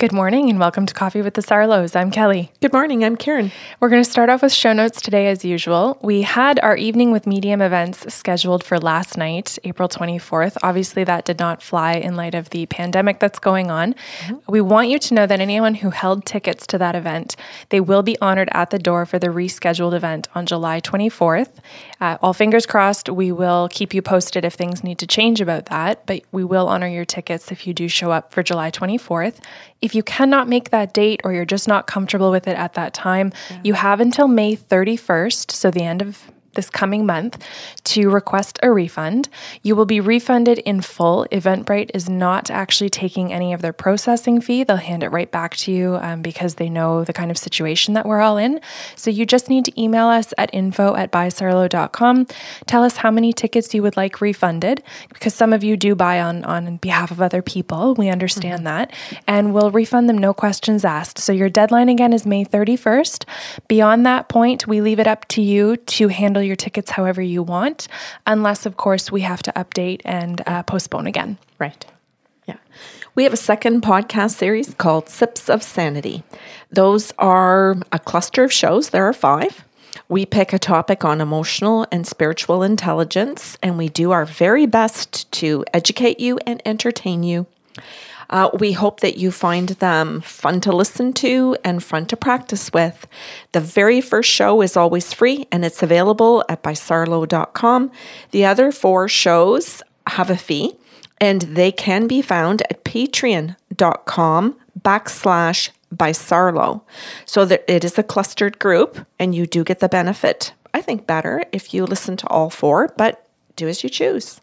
Good morning and welcome to Coffee with the Sarlos. I'm Kelly. Good morning. I'm Karen. We're going to start off with show notes today as usual. We had our evening with medium events scheduled for last night, April 24th. Obviously, that did not fly in light of the pandemic that's going on. Mm-hmm. We want you to know that anyone who held tickets to that event, they will be honored at the door for the rescheduled event on July 24th. Uh, all fingers crossed, we will keep you posted if things need to change about that, but we will honor your tickets if you do show up for July 24th. If you cannot make that date or you're just not comfortable with it at that time, yeah. you have until May 31st, so the end of this coming month to request a refund. You will be refunded in full. Eventbrite is not actually taking any of their processing fee. They'll hand it right back to you um, because they know the kind of situation that we're all in. So you just need to email us at info at bysarlo.com. Tell us how many tickets you would like refunded because some of you do buy on, on behalf of other people. We understand mm-hmm. that. And we'll refund them no questions asked. So your deadline again is May 31st. Beyond that point, we leave it up to you to handle handle your tickets however you want, unless, of course, we have to update and uh, postpone again. Right. Yeah. We have a second podcast series called Sips of Sanity. Those are a cluster of shows, there are five. We pick a topic on emotional and spiritual intelligence, and we do our very best to educate you and entertain you. Uh, we hope that you find them fun to listen to and fun to practice with. The very first show is always free and it's available at bysarlo.com. The other four shows have a fee and they can be found at patreon.com backslash by Sarlo. So that it is a clustered group and you do get the benefit, I think, better if you listen to all four, but do as you choose.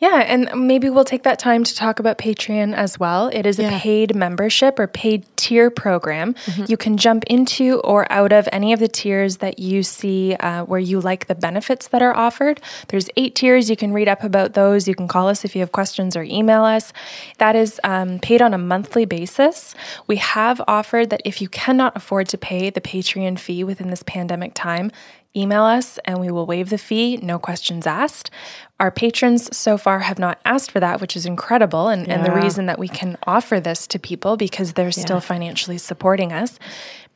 Yeah, and maybe we'll take that time to talk about Patreon as well. It is a yeah. paid membership or paid tier program. Mm-hmm. You can jump into or out of any of the tiers that you see uh, where you like the benefits that are offered. There's eight tiers. You can read up about those. You can call us if you have questions or email us. That is um, paid on a monthly basis. We have offered that if you cannot afford to pay the Patreon fee within this pandemic time, email us and we will waive the fee, no questions asked. Our patrons so far have not asked for that, which is incredible. And, yeah. and the reason that we can offer this to people because they're yeah. still financially supporting us.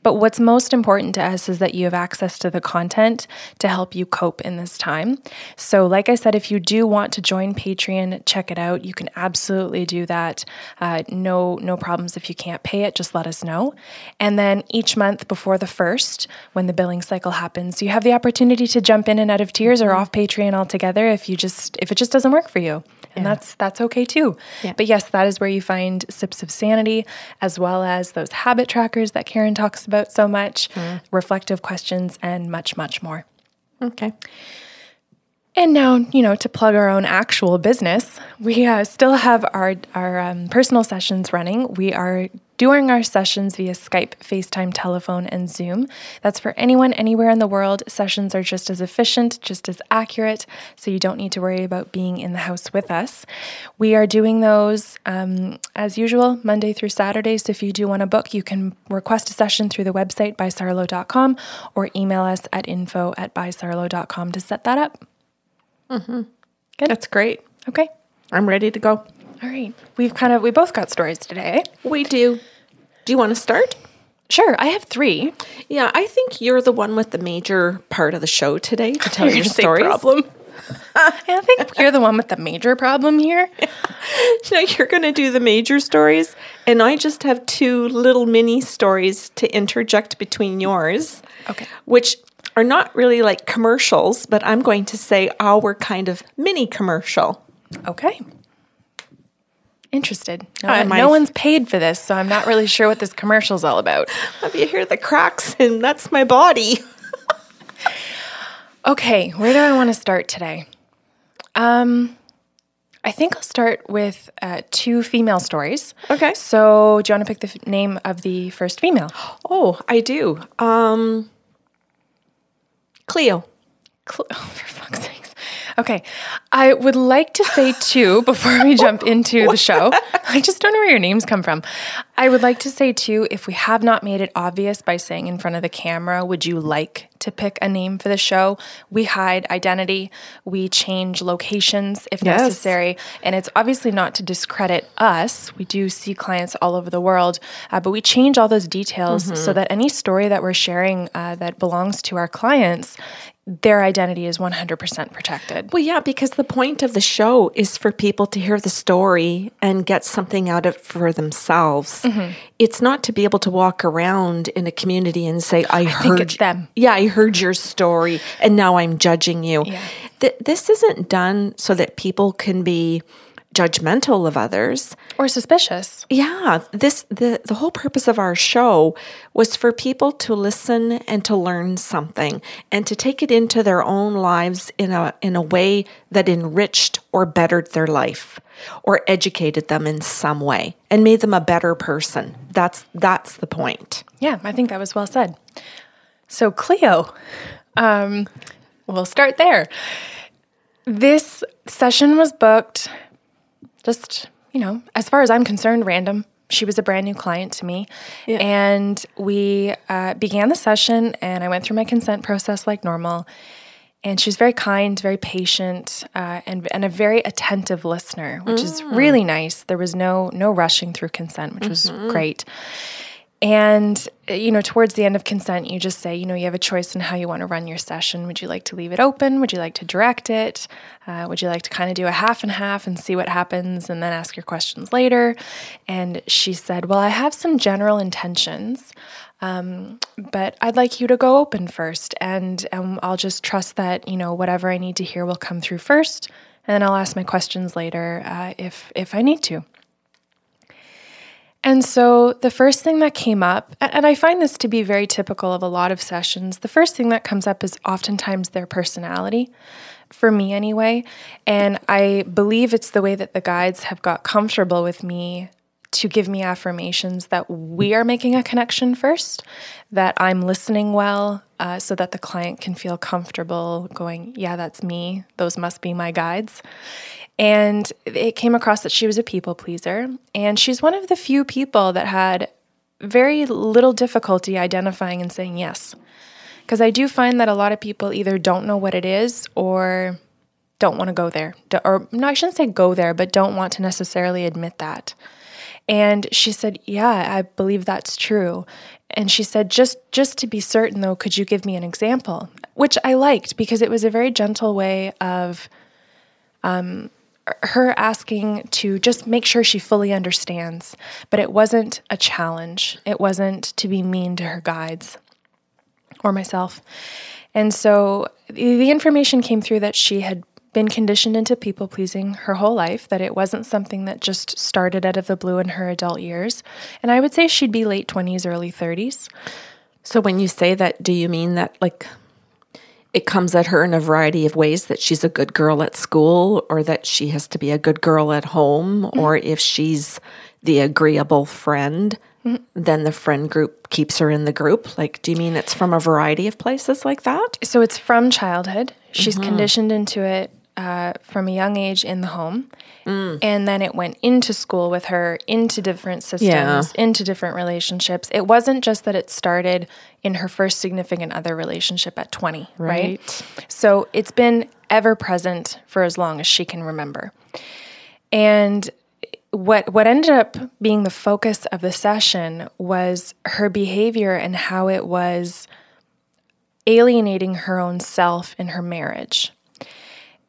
But what's most important to us is that you have access to the content to help you cope in this time. So, like I said, if you do want to join Patreon, check it out. You can absolutely do that. Uh, no, no problems if you can't pay it. Just let us know. And then each month before the first, when the billing cycle happens, you have the opportunity to jump in and out of tiers or mm-hmm. off Patreon altogether if you just if it just doesn't work for you and yeah. that's that's okay too. Yeah. But yes, that is where you find sips of sanity, as well as those habit trackers that Karen talks about so much, mm. reflective questions, and much much more. Okay. And now, you know, to plug our own actual business, we uh, still have our our um, personal sessions running. We are doing our sessions via Skype, FaceTime, telephone, and Zoom. That's for anyone anywhere in the world. Sessions are just as efficient, just as accurate, so you don't need to worry about being in the house with us. We are doing those um, as usual, Monday through Saturday. So if you do want to book, you can request a session through the website bysarlo.com or email us at info at bysarlo.com to set that up. Mm-hmm. Good. That's great. Okay. I'm ready to go. All right. We've kind of, we both got stories today. We do. Do you want to start? Sure. I have three. Yeah, I think you're the one with the major part of the show today to tell your story problem. I think you're the one with the major problem here. no, you're going to do the major stories, and I just have two little mini stories to interject between yours. Okay. Which are not really like commercials, but I'm going to say our kind of mini commercial. Okay interested. No, uh, no one's paid for this, so I'm not really sure what this commercial's all about. Have you hear the cracks, and that's my body. okay, where do I want to start today? Um, I think I'll start with uh, two female stories. Okay. So, do you want to pick the f- name of the first female? Oh, I do. Um, Cleo. Cle- oh, for fuck's sake. Okay. I would like to say two before we jump into the show. I just don't know where your names come from. I would like to say two if we have not made it obvious by saying in front of the camera, would you like to pick a name for the show. We hide identity, we change locations if yes. necessary. And it's obviously not to discredit us. We do see clients all over the world, uh, but we change all those details mm-hmm. so that any story that we're sharing uh, that belongs to our clients their identity is 100% protected. Well, yeah, because the point of the show is for people to hear the story and get something out of it for themselves. Mm-hmm. It's not to be able to walk around in a community and say, I, I heard them. Yeah, I heard your story and now I'm judging you. Yeah. Th- this isn't done so that people can be judgmental of others or suspicious. Yeah, this the the whole purpose of our show was for people to listen and to learn something and to take it into their own lives in a in a way that enriched or bettered their life or educated them in some way and made them a better person. That's that's the point. Yeah, I think that was well said. So Cleo, um, we'll start there. This session was booked just, you know, as far as I'm concerned, random. She was a brand new client to me. Yeah. And we uh, began the session, and I went through my consent process like normal. And she was very kind, very patient, uh, and and a very attentive listener, which mm. is really nice. There was no no rushing through consent, which mm-hmm. was great. And, you know, towards the end of consent, you just say, you know, you have a choice in how you want to run your session. Would you like to leave it open? Would you like to direct it? Uh, would you like to kind of do a half and half and see what happens and then ask your questions later? And she said, well, I have some general intentions. Um, but I'd like you to go open first, and um, I'll just trust that you know whatever I need to hear will come through first, and then I'll ask my questions later uh, if if I need to. And so the first thing that came up, and I find this to be very typical of a lot of sessions, the first thing that comes up is oftentimes their personality, for me anyway. And I believe it's the way that the guides have got comfortable with me to give me affirmations that we are making a connection first, that I'm listening well, uh, so that the client can feel comfortable going, Yeah, that's me. Those must be my guides. And it came across that she was a people pleaser. And she's one of the few people that had very little difficulty identifying and saying yes. Because I do find that a lot of people either don't know what it is or don't want to go there. Or, no, I shouldn't say go there, but don't want to necessarily admit that. And she said, "Yeah, I believe that's true." And she said, "Just just to be certain though, could you give me an example?" Which I liked because it was a very gentle way of um, her asking to just make sure she fully understands, but it wasn't a challenge. It wasn't to be mean to her guides or myself. And so the information came through that she had been conditioned into people pleasing her whole life, that it wasn't something that just started out of the blue in her adult years. And I would say she'd be late 20s, early 30s. So when you say that, do you mean that like it comes at her in a variety of ways that she's a good girl at school or that she has to be a good girl at home mm-hmm. or if she's the agreeable friend mm-hmm. then the friend group keeps her in the group like do you mean it's from a variety of places like that so it's from childhood she's mm-hmm. conditioned into it uh, from a young age in the home. Mm. And then it went into school with her, into different systems, yeah. into different relationships. It wasn't just that it started in her first significant other relationship at 20, right? right? So it's been ever present for as long as she can remember. And what what ended up being the focus of the session was her behavior and how it was alienating her own self in her marriage.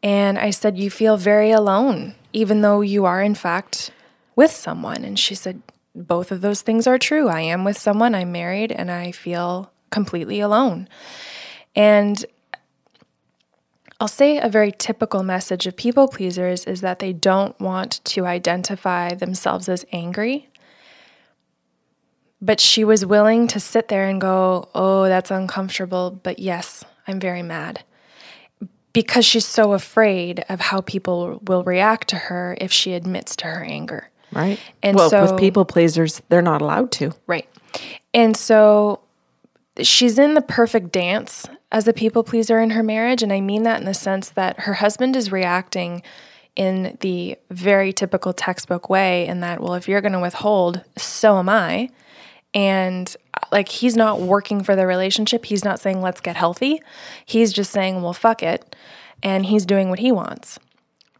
And I said, You feel very alone, even though you are, in fact, with someone. And she said, Both of those things are true. I am with someone, I'm married, and I feel completely alone. And I'll say a very typical message of people pleasers is that they don't want to identify themselves as angry. But she was willing to sit there and go, Oh, that's uncomfortable, but yes, I'm very mad because she's so afraid of how people will react to her if she admits to her anger. Right. And well, so, with people pleasers, they're not allowed to. Right. And so she's in the perfect dance as a people pleaser in her marriage. And I mean that in the sense that her husband is reacting in the very typical textbook way, in that, well, if you're going to withhold, so am I. And like he's not working for the relationship. He's not saying let's get healthy. He's just saying, well, fuck it. And he's doing what he wants.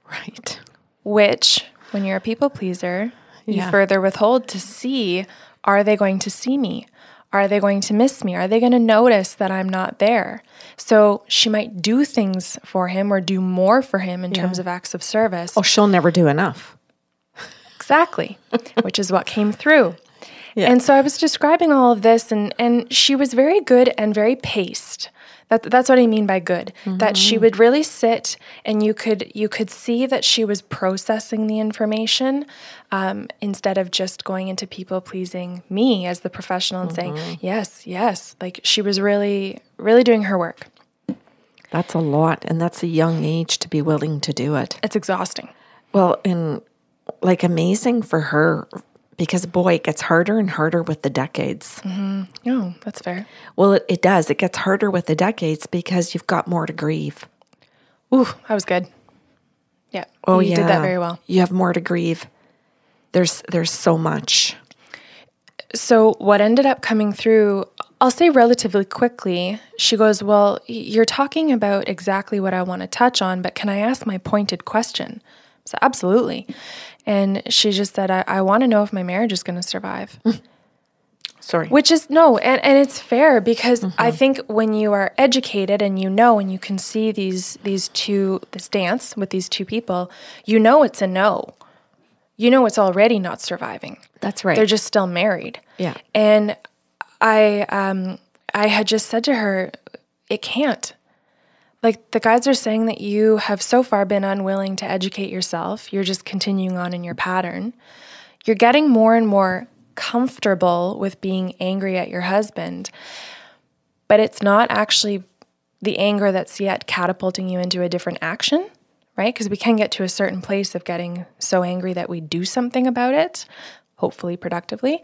Right. Which, when you're a people pleaser, Yeah. you further withhold to see are they going to see me? Are they going to miss me? Are they going to notice that I'm not there? So she might do things for him or do more for him in terms of acts of service. Oh, she'll never do enough. Exactly, which is what came through. Yeah. And so I was describing all of this, and, and she was very good and very paced. That, that's what I mean by good. That she would really sit, and you could you could see that she was processing the information um, instead of just going into people pleasing me as the professional and saying yes, yes. Like she was really really doing her work. That's a lot. And that's a young age to be willing to do it. It's exhausting. Well, and like amazing for her because boy, it gets harder and harder with the decades. No, that's fair. Well, it, it does. It gets harder with the decades because you've got more to grieve. Ooh, that was good. Yeah. Oh, you yeah. did that very well. You have more to grieve. There's there's so much. So, what ended up coming through, I'll say relatively quickly, she goes, Well, you're talking about exactly what I want to touch on, but can I ask my pointed question? So, absolutely. And she just said, I, I want to know if my marriage is going to survive. Sorry. Which is no, and, and it's fair because I think when you are educated and you know and you can see these these two this dance with these two people, you know it's a no. You know it's already not surviving. That's right. They're just still married. Yeah. And I um I had just said to her, it can't. Like the guides are saying that you have so far been unwilling to educate yourself. You're just continuing on in your pattern. You're getting more and more comfortable with being angry at your husband, but it's not actually the anger that's yet catapulting you into a different action, right? Because we can get to a certain place of getting so angry that we do something about it, hopefully productively.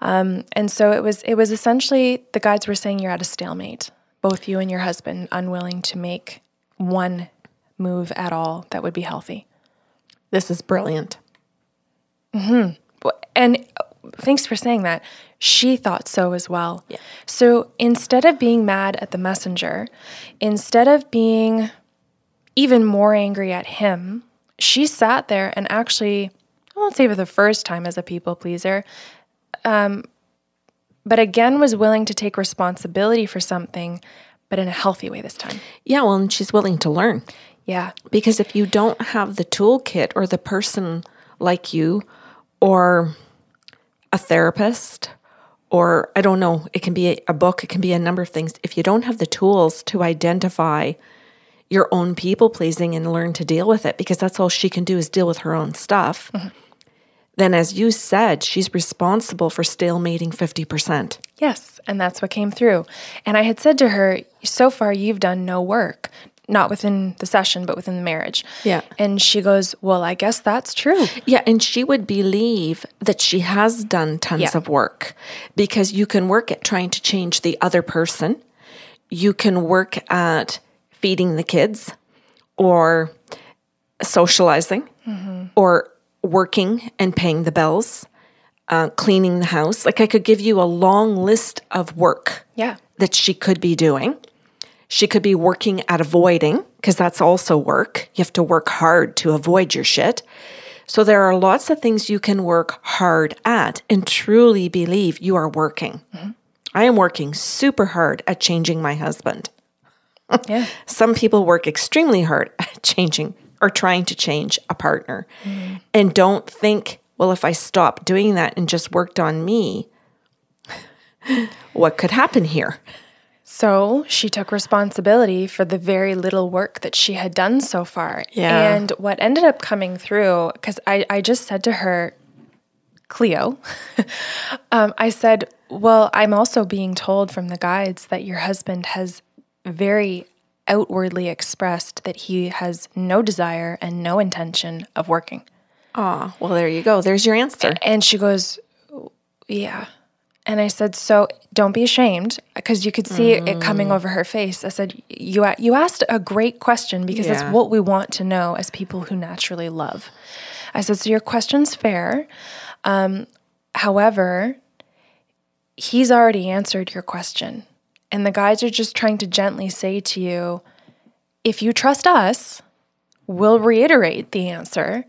Um, and so it was. It was essentially the guides were saying you're at a stalemate, both you and your husband, unwilling to make one move at all that would be healthy. this is brilliant. And uh, thanks for saying that. She thought so as well. Yeah. So instead of being mad at the messenger, instead of being even more angry at him, she sat there and actually, I won't say for the first time as a people pleaser, um, but again was willing to take responsibility for something, but in a healthy way this time. Yeah, well, and she's willing to learn. Yeah. Because if you don't have the toolkit or the person like you or a therapist or I don't know, it can be a, a book, it can be a number of things. If you don't have the tools to identify your own people pleasing and learn to deal with it, because that's all she can do is deal with her own stuff, mm-hmm. Then as you said, she's responsible for stalemating 50%. Yes, and that's what came through. And I had said to her, so far you've done no work, not within the session, but within the marriage. Yeah. And she goes, Well, I guess that's true. Yeah, and she would believe that she has done tons Yeah. of work because you can work at trying to change the other person. You can work at feeding the kids or socializing mm-hmm. or working and paying the bills, uh, cleaning the house. Like I could give you a long list of work Yeah. that she could be doing. She could be working at avoiding, because that's also work. You have to work hard to avoid your shit. So there are lots of things you can work hard at and truly believe you are working. I am working super hard at changing my husband. Yeah. Some people work extremely hard at changing or trying to change a partner and don't think, well, if I stop doing that and just worked on me, what could happen here? So she took responsibility for the very little work that she had done so far. Yeah. And what ended up coming through, because I, I just said to her, Cleo, um, I said, Well, I'm also being told from the guides that your husband has very outwardly expressed that he has no desire and no intention of working. Ah, well, there you go. There's your answer. And she goes, Yeah. And I said, So don't be ashamed because you could see it coming over her face. I said, You, you asked a great question because Yeah. that's what we want to know as people who naturally love. I said, So your question's fair. Um, however, he's already answered your question. And the guides are just trying to gently say to you, if you trust us, we'll reiterate the answer.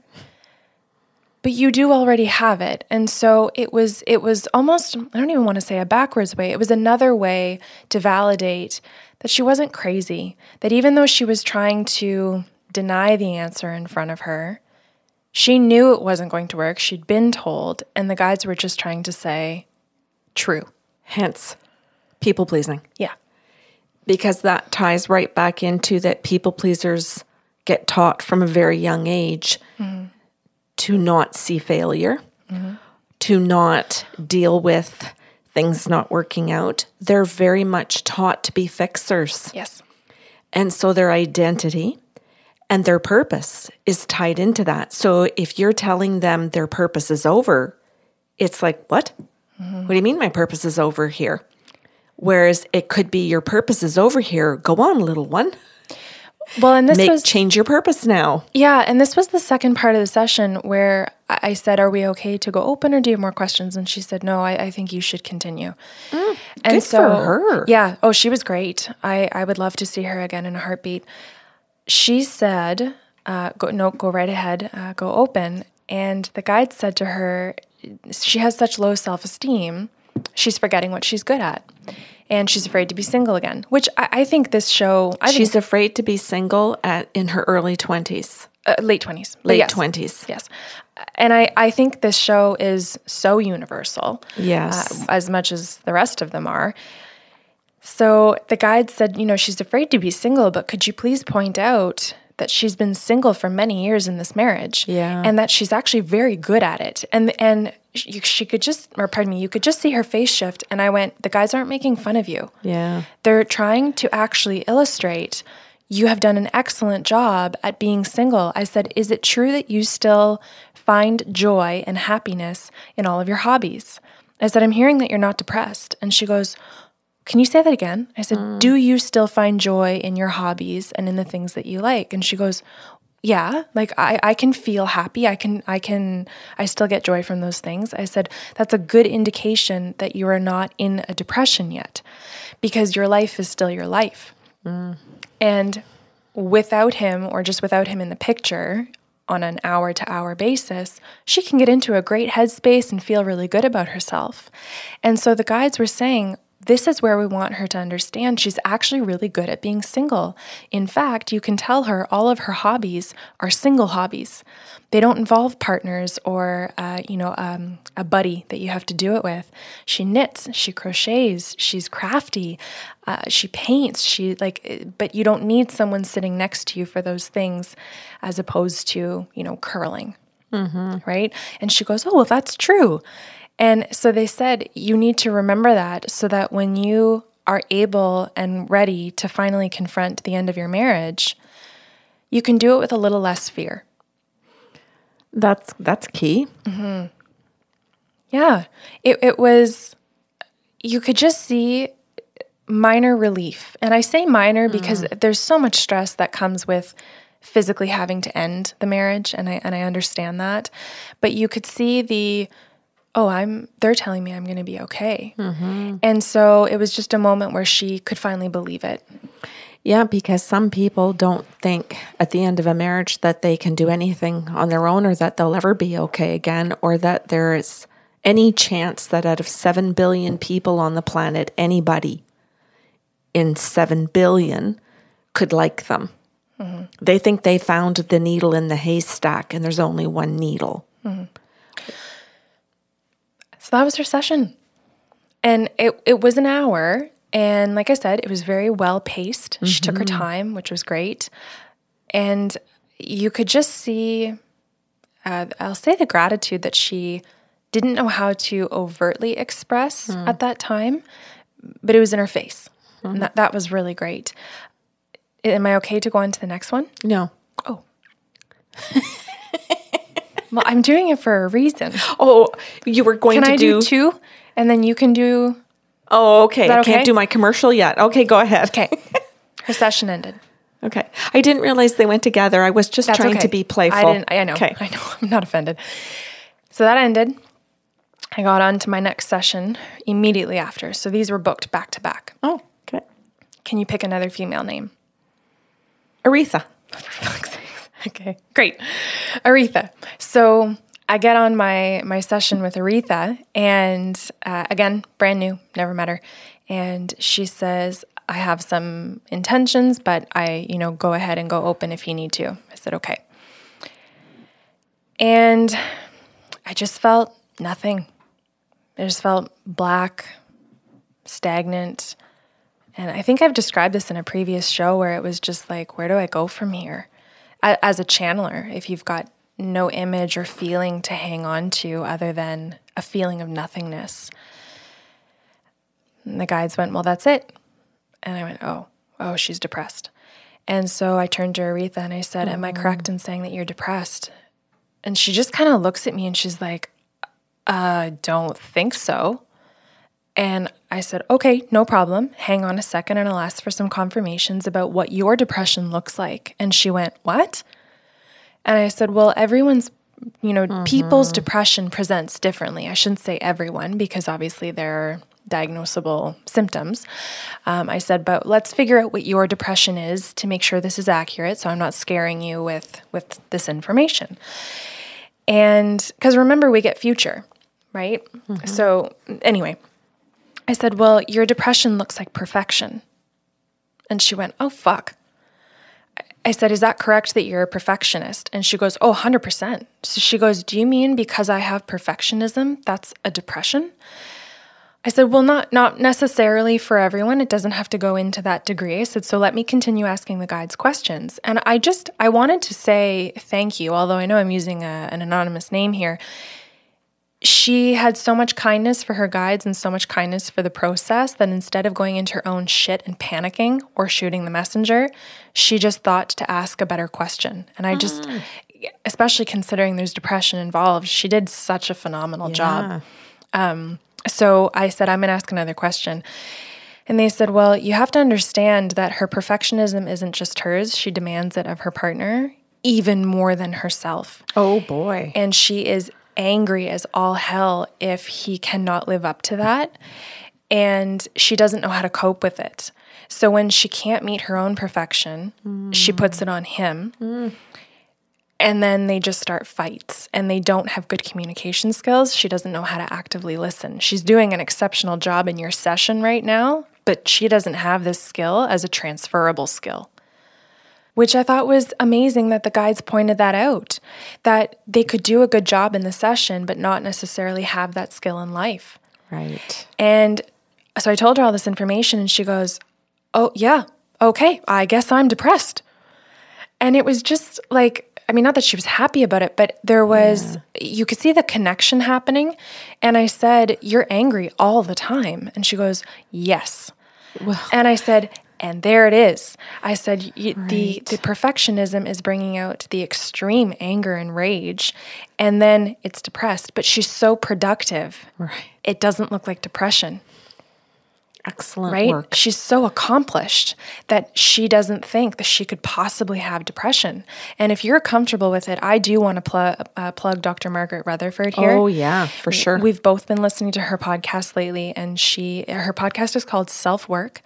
But you do already have it. And so it was it was almost I don't even want to say a backwards way. It was another way to validate that she wasn't crazy. That even though she was trying to deny the answer in front of her, she knew it wasn't going to work. She'd been told, and the guides were just trying to say, true. Hence, people pleasing. Yeah. Because that ties right back into that people pleasers get taught from a very young age mm-hmm. to not see failure, mm-hmm. to not deal with things not working out. They're very much taught to be fixers. Yes. And so their identity and their purpose is tied into that. So if you're telling them their purpose is over, it's like, what? Mm-hmm. What do you mean my purpose is over here? Whereas it could be your purpose is over here. Go on, little one. Well, and this Make, was change your purpose now. Yeah, and this was the second part of the session where I said, "Are we okay to go open, or do you have more questions?" And she said, "No, I, I think you should continue." Mm, and so, for her. Yeah. Oh, she was great. I I would love to see her again in a heartbeat she said, uh, go, no, go right ahead, uh, go open. And the guide said to her, she has such low self esteem, she's forgetting what she's good at. And she's afraid to be single again, which I, I think this show. I she's think, afraid to be single at in her early 20s. Uh, late 20s. Late yes, 20s. Yes. And I, I think this show is so universal. Yes. Uh, as much as the rest of them are. So the guide said, you know, she's afraid to be single, but could you please point out that she's been single for many years in this marriage? Yeah. And that she's actually very good at it. And and she, she could just, or pardon me, you could just see her face shift. And I went, the guys aren't making fun of you. Yeah. They're trying to actually illustrate you have done an excellent job at being single. I said, Is it true that you still find joy and happiness in all of your hobbies? I said, I'm hearing that you're not depressed. And she goes, can you say that again? I said, mm. Do you still find joy in your hobbies and in the things that you like? And she goes, yeah like I, I can feel happy i can i can i still get joy from those things i said that's a good indication that you are not in a depression yet because your life is still your life mm. and without him or just without him in the picture on an hour to hour basis, she can get into a great headspace and feel really good about herself. And so the guides were saying, this is where we want her to understand she's actually really good at being single. In fact, you can tell her all of her hobbies are single hobbies. They don't involve partners or, uh, you know, um, a buddy that you have to do it with. She knits, she crochets, she's crafty, uh, she paints. She like, but you don't need someone sitting next to you for those things, as opposed to, you know, curling. Mm-hmm. Right. And she goes, Oh, well, that's true. And so they said, you need to remember that so that when you are able and ready to finally confront the end of your marriage, you can do it with a little less fear. That's that's key. Mm-hmm. Yeah, it it was. You could just see minor relief, and I say minor because mm. there's so much stress that comes with physically having to end the marriage, and I and I understand that, but you could see the oh, I'm, they're telling me I'm going to be okay. Mm-hmm. And so it was just a moment where she could finally believe it. Yeah, because some people don't think at the end of a marriage that they can do anything on their own or that they'll ever be okay again or that there is any chance that out of 7 billion people on the planet, anybody in 7 billion could like them. Mm-hmm. They think they found the needle in the haystack and there's only one needle. Mm-hmm. So that was her session. And it, it was an hour. And like I said, it was very well paced. Mm-hmm. She took her time, which was great. And you could just see, uh, I'll say the gratitude that she didn't know how to overtly express mm. at that time, but it was in her face. Mm. And that, that was really great. Am I okay to go on to the next one? No. Oh. Well, I'm doing it for a reason. Oh, you were going can to I do... do two, and then you can do. Oh, okay. I can't do my commercial yet. Okay, go ahead. Okay. Her session ended. Okay. I didn't realize they went together. I was just That's trying okay. to be playful. I didn't. I know. Okay. I know. I'm not offended. So that ended. I got on to my next session immediately after. So these were booked back to back. Oh, okay. Can you pick another female name? Aretha. okay, great. Aretha. So I get on my my session with Aretha, and uh, again, brand new, never met her, and she says, "I have some intentions, but I, you know, go ahead and go open if you need to." I said, "Okay," and I just felt nothing. I just felt black, stagnant. And I think I've described this in a previous show where it was just like, where do I go from here? As a channeler, if you've got no image or feeling to hang on to other than a feeling of nothingness. And the guides went, Well, that's it. And I went, Oh, oh, she's depressed. And so I turned to Aretha and I said, Am I correct in saying that you're depressed? And she just kind of looks at me and she's like, I uh, don't think so. And I said, okay, no problem. Hang on a second and I'll ask for some confirmations about what your depression looks like. And she went, What? And I said, Well, everyone's, you know, mm-hmm. people's depression presents differently. I shouldn't say everyone because obviously there are diagnosable symptoms. Um, I said, but let's figure out what your depression is to make sure this is accurate. So I'm not scaring you with with this information. And because remember, we get future, right? Mm-hmm. So anyway, I said, well, your depression looks like perfection. And she went, oh, fuck. I said, Is that correct that you're a perfectionist? And she goes, Oh, 100%. So she goes, Do you mean because I have perfectionism, that's a depression? I said, Well, not, not necessarily for everyone. It doesn't have to go into that degree. I said, So let me continue asking the guides questions. And I just, I wanted to say thank you, although I know I'm using a, an anonymous name here she had so much kindness for her guides and so much kindness for the process that instead of going into her own shit and panicking or shooting the messenger, she just thought to ask a better question. And I just, mm. especially considering there's depression involved, she did such a phenomenal yeah. job. Um, so I said, I'm going to ask another question. And they said, Well, you have to understand that her perfectionism isn't just hers, she demands it of her partner even more than herself. Oh boy. And she is angry as all hell if he cannot live up to that. And she doesn't know how to cope with it. So when she can't meet her own perfection, mm. she puts it on him. Mm. And then they just start fights and they don't have good communication skills. She doesn't know how to actively listen. She's doing an exceptional job in your session right now, but she doesn't have this skill as a transferable skill which I thought was amazing that the guides pointed that out that they could do a good job in the session, but not necessarily have that skill in life. Right. And so I told her all this information, and she goes, Oh, yeah, okay, I guess I'm depressed. And it was just like, I mean, not that she was happy about it, but there was, yeah. you could see the connection happening. And I said, You're angry all the time. And she goes, Yes. Well, and I said, and there it is. I said right. the the perfectionism is bringing out the extreme anger and rage, and then it's depressed. But she's so productive. Right. It doesn't look like depression. Excellent right? work. She's so accomplished that she doesn't think that she could possibly have depression. And if you're comfortable with it, I do want to pl- uh, plug Dr. Margaret Rutherford here. Oh yeah, for sure. We've both been listening to her podcast lately, and she her podcast is called Self Work.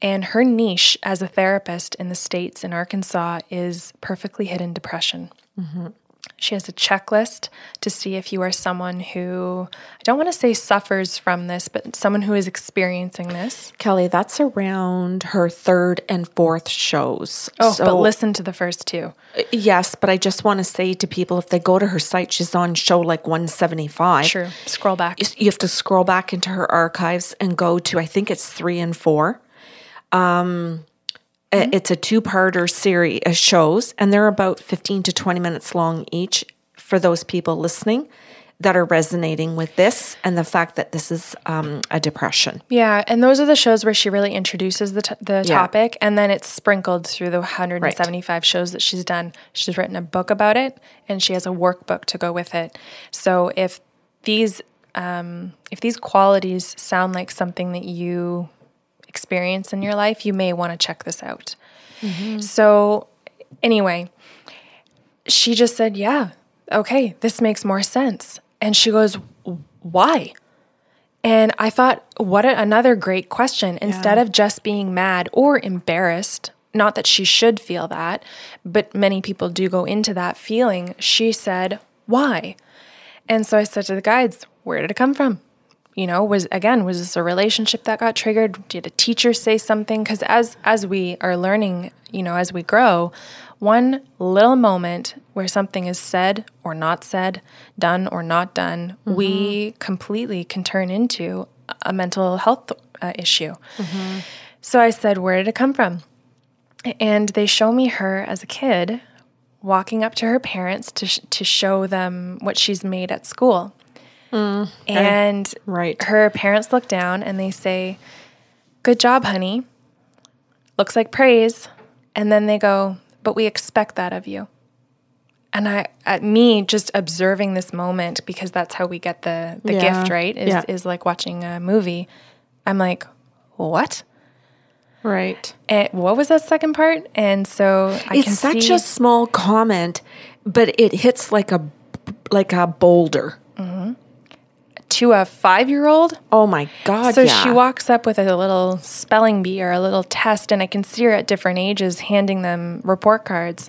And her niche as a therapist in the States in Arkansas is perfectly hidden depression. Mm-hmm. She has a checklist to see if you are someone who, I don't want to say suffers from this, but someone who is experiencing this. Kelly, that's around her third and fourth shows. Oh, so, but listen to the first two. Uh, yes, but I just want to say to people if they go to her site, she's on show like 175. Sure. Scroll back. You have to scroll back into her archives and go to, I think it's three and four. Um, mm-hmm. It's a two-parter series of shows, and they're about 15 to 20 minutes long each for those people listening that are resonating with this and the fact that this is um, a depression. Yeah, and those are the shows where she really introduces the, t- the yeah. topic, and then it's sprinkled through the 175 right. shows that she's done. She's written a book about it, and she has a workbook to go with it. So if these um, if these qualities sound like something that you experience in your life, you may want to check this out. Mm-hmm. So, anyway, she just said, Yeah, okay, this makes more sense. And she goes, why? And I thought, what a, another great question. Instead of just being mad or embarrassed, not that she should feel that, but many people do go into that feeling, she said, why? And so I said to the guides, where did it come from? You know, was again, was this a relationship that got triggered? Did a teacher say something? Because as as we are learning, you know, as we grow, one little moment where something is said or not said, done or not done, mm-hmm. we completely can turn into a mental health uh, issue. Mm-hmm. So I said, Where did it come from? And they show me her as a kid walking up to her parents to, sh- to show them what she's made at school. Mm, and right. her parents look down and they say, Good job, honey. Looks like praise. And then they go, but we expect that of you. And I, at me, just observing this moment because that's how we get the the yeah. gift, right? Is yeah. is like watching a movie. I'm like, what? Right. And what was that second part? And so I it's such see- a small comment, but it hits like a like a boulder. Mm-hmm to a five year old. Oh my God. So yeah. she walks up with a little spelling bee or a little test, and I can see her at different ages handing them report cards.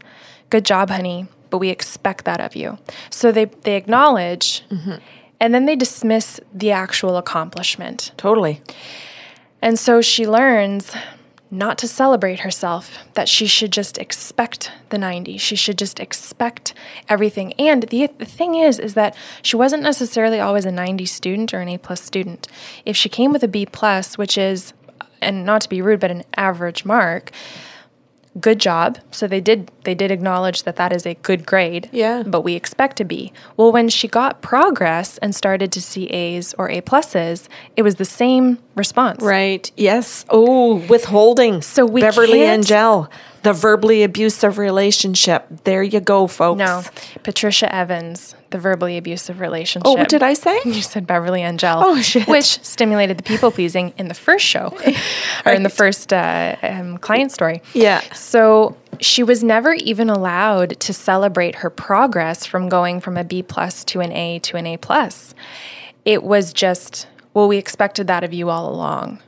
Good job, honey, but we expect that of you. So they, they acknowledge, mm-hmm. and then they dismiss the actual accomplishment. Totally. And so she learns not to celebrate herself, that she should just expect the 90. She should just expect everything. And the, the thing is, is that she wasn't necessarily always a 90 student or an A plus student. If she came with a B plus, which is, and not to be rude, but an average mark, good job. So they did they did acknowledge that that is a good grade. Yeah. But we expect to be. Well, when she got progress and started to see A's or A pluses, it was the same response. Right. Yes. Oh, withholding. So we Beverly Engel the verbally abusive relationship. There you go, folks. No, Patricia Evans, the verbally abusive relationship. Oh, what did I say? You said Beverly Engel. Oh, shit. Which stimulated the people pleasing in the first show or in the first uh, um, client story. Yeah. So she was never even allowed to celebrate her progress from going from a B plus to an A to an A plus. It was just, well, we expected that of you all along.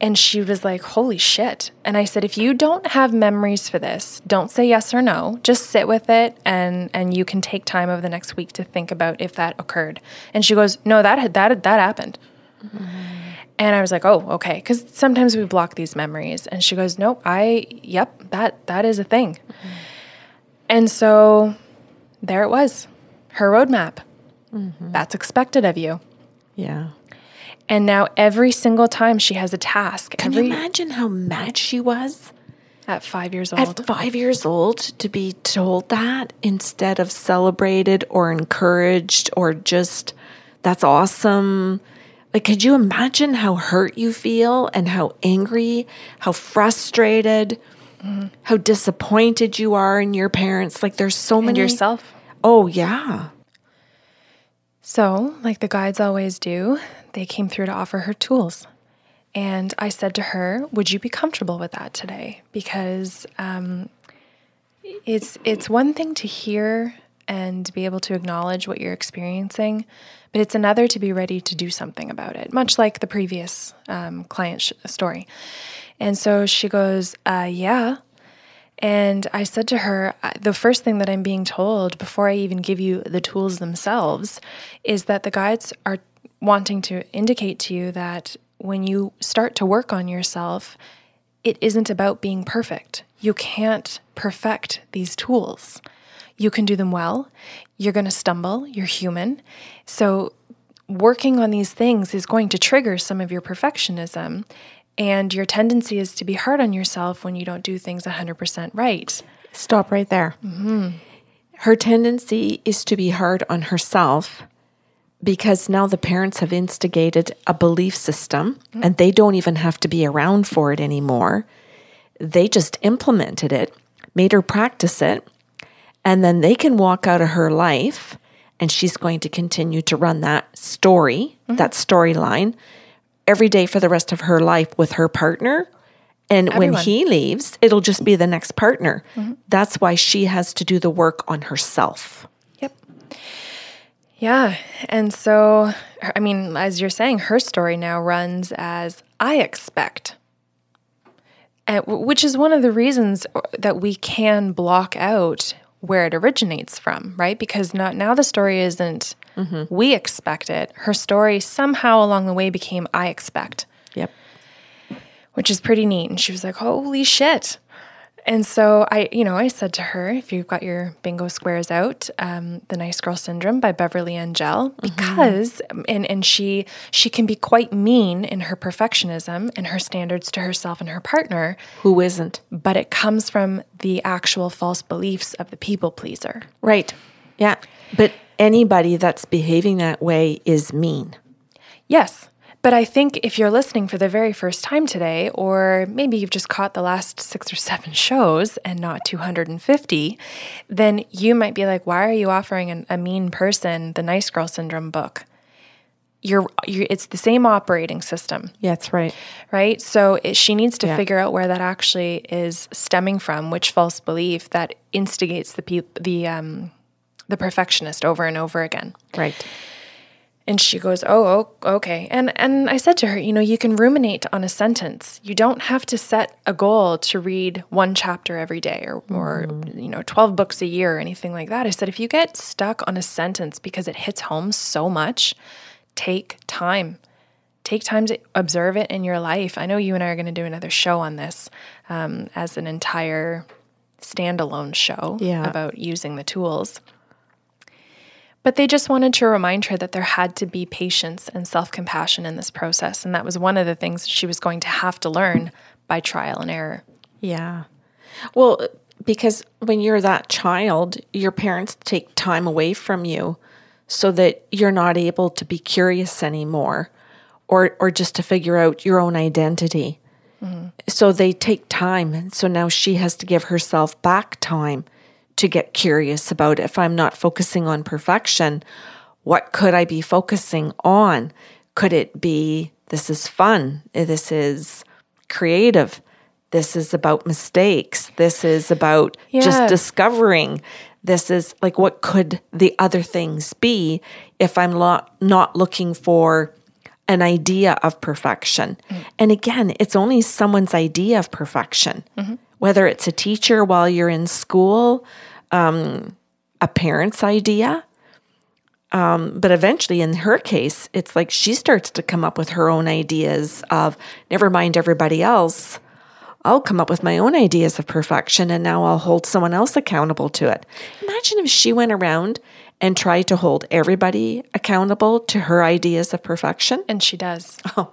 And she was like, Holy shit. And I said, If you don't have memories for this, don't say yes or no. Just sit with it and and you can take time over the next week to think about if that occurred. And she goes, No, that that that happened. Mm-hmm. And I was like, Oh, okay. Because sometimes we block these memories. And she goes, Nope, I yep, that that is a thing. Mm-hmm. And so there it was. Her roadmap. Mm-hmm. That's expected of you. Yeah. And now every single time she has a task. Can every, you imagine how mad she was? At five years old. At five years old, to be told that instead of celebrated or encouraged or just, that's awesome. Like, could you imagine how hurt you feel and how angry, how frustrated, mm-hmm. how disappointed you are in your parents? Like, there's so and many. yourself. Oh, yeah. So, like the guides always do, they came through to offer her tools. And I said to her, Would you be comfortable with that today? Because um, it's, it's one thing to hear and be able to acknowledge what you're experiencing, but it's another to be ready to do something about it, much like the previous um, client sh- story. And so she goes, uh, Yeah. And I said to her, the first thing that I'm being told before I even give you the tools themselves is that the guides are wanting to indicate to you that when you start to work on yourself, it isn't about being perfect. You can't perfect these tools. You can do them well. You're going to stumble. You're human. So, working on these things is going to trigger some of your perfectionism. And your tendency is to be hard on yourself when you don't do things 100% right. Stop right there. Mm-hmm. Her tendency is to be hard on herself because now the parents have instigated a belief system and they don't even have to be around for it anymore. They just implemented it, made her practice it, and then they can walk out of her life and she's going to continue to run that story, mm-hmm. that storyline every day for the rest of her life with her partner. And Everyone. when he leaves, it'll just be the next partner. Mm-hmm. That's why she has to do the work on herself. Yeah. And so, I mean, as you're saying, her story now runs as I expect, and, which is one of the reasons that we can block out where it originates from, right? Because not, now the story isn't mm-hmm. we expect it. Her story somehow along the way became I expect. Yep. Which is pretty neat. And she was like, holy shit. And so I, you know, I said to her, if you've got your bingo squares out, um, the Nice Girl Syndrome by Beverly Engel, mm-hmm. because mm-hmm. and and she she can be quite mean in her perfectionism and her standards to herself and her partner. Who isn't? But it comes from the actual false beliefs of the people pleaser. Right. Yeah. But anybody that's behaving that way is mean. Yes. But I think if you're listening for the very first time today, or maybe you've just caught the last six or seven shows and not 250, then you might be like, why are you offering an, a mean person the Nice Girl Syndrome book? You're, you're, it's the same operating system. Yeah, that's right. Right. So it, she needs to yeah. figure out where that actually is stemming from, which false belief that instigates the the um, the perfectionist over and over again. Right. And she goes, "Oh, okay." And and I said to her, "You know, you can ruminate on a sentence. You don't have to set a goal to read one chapter every day or or mm-hmm. you know, 12 books a year or anything like that." I said, "If you get stuck on a sentence because it hits home so much, take time. Take time to observe it in your life. I know you and I are going to do another show on this um, as an entire standalone show yeah. about using the tools." But they just wanted to remind her that there had to be patience and self compassion in this process. And that was one of the things she was going to have to learn by trial and error. Yeah. Well, because when you're that child, your parents take time away from you so that you're not able to be curious anymore or, or just to figure out your own identity. Mm-hmm. So they take time. So now she has to give herself back time to get curious about if I'm not focusing on perfection, what could I be focusing on? Could it be this is fun? This is creative. This is about mistakes. This is about yeah. just discovering. This is like, what could the other things be if I'm lo- not looking for an idea of perfection? Mm. And again, it's only someone's idea of perfection. Mm-hmm whether it's a teacher while you're in school, um, a parent's idea. Um, but eventually, in her case, it's like she starts to come up with her own ideas of never mind everybody else. I'll come up with my own ideas of perfection and now I'll hold someone else accountable to it. Imagine if she went around and tried to hold everybody accountable to her ideas of perfection. And she does. Oh.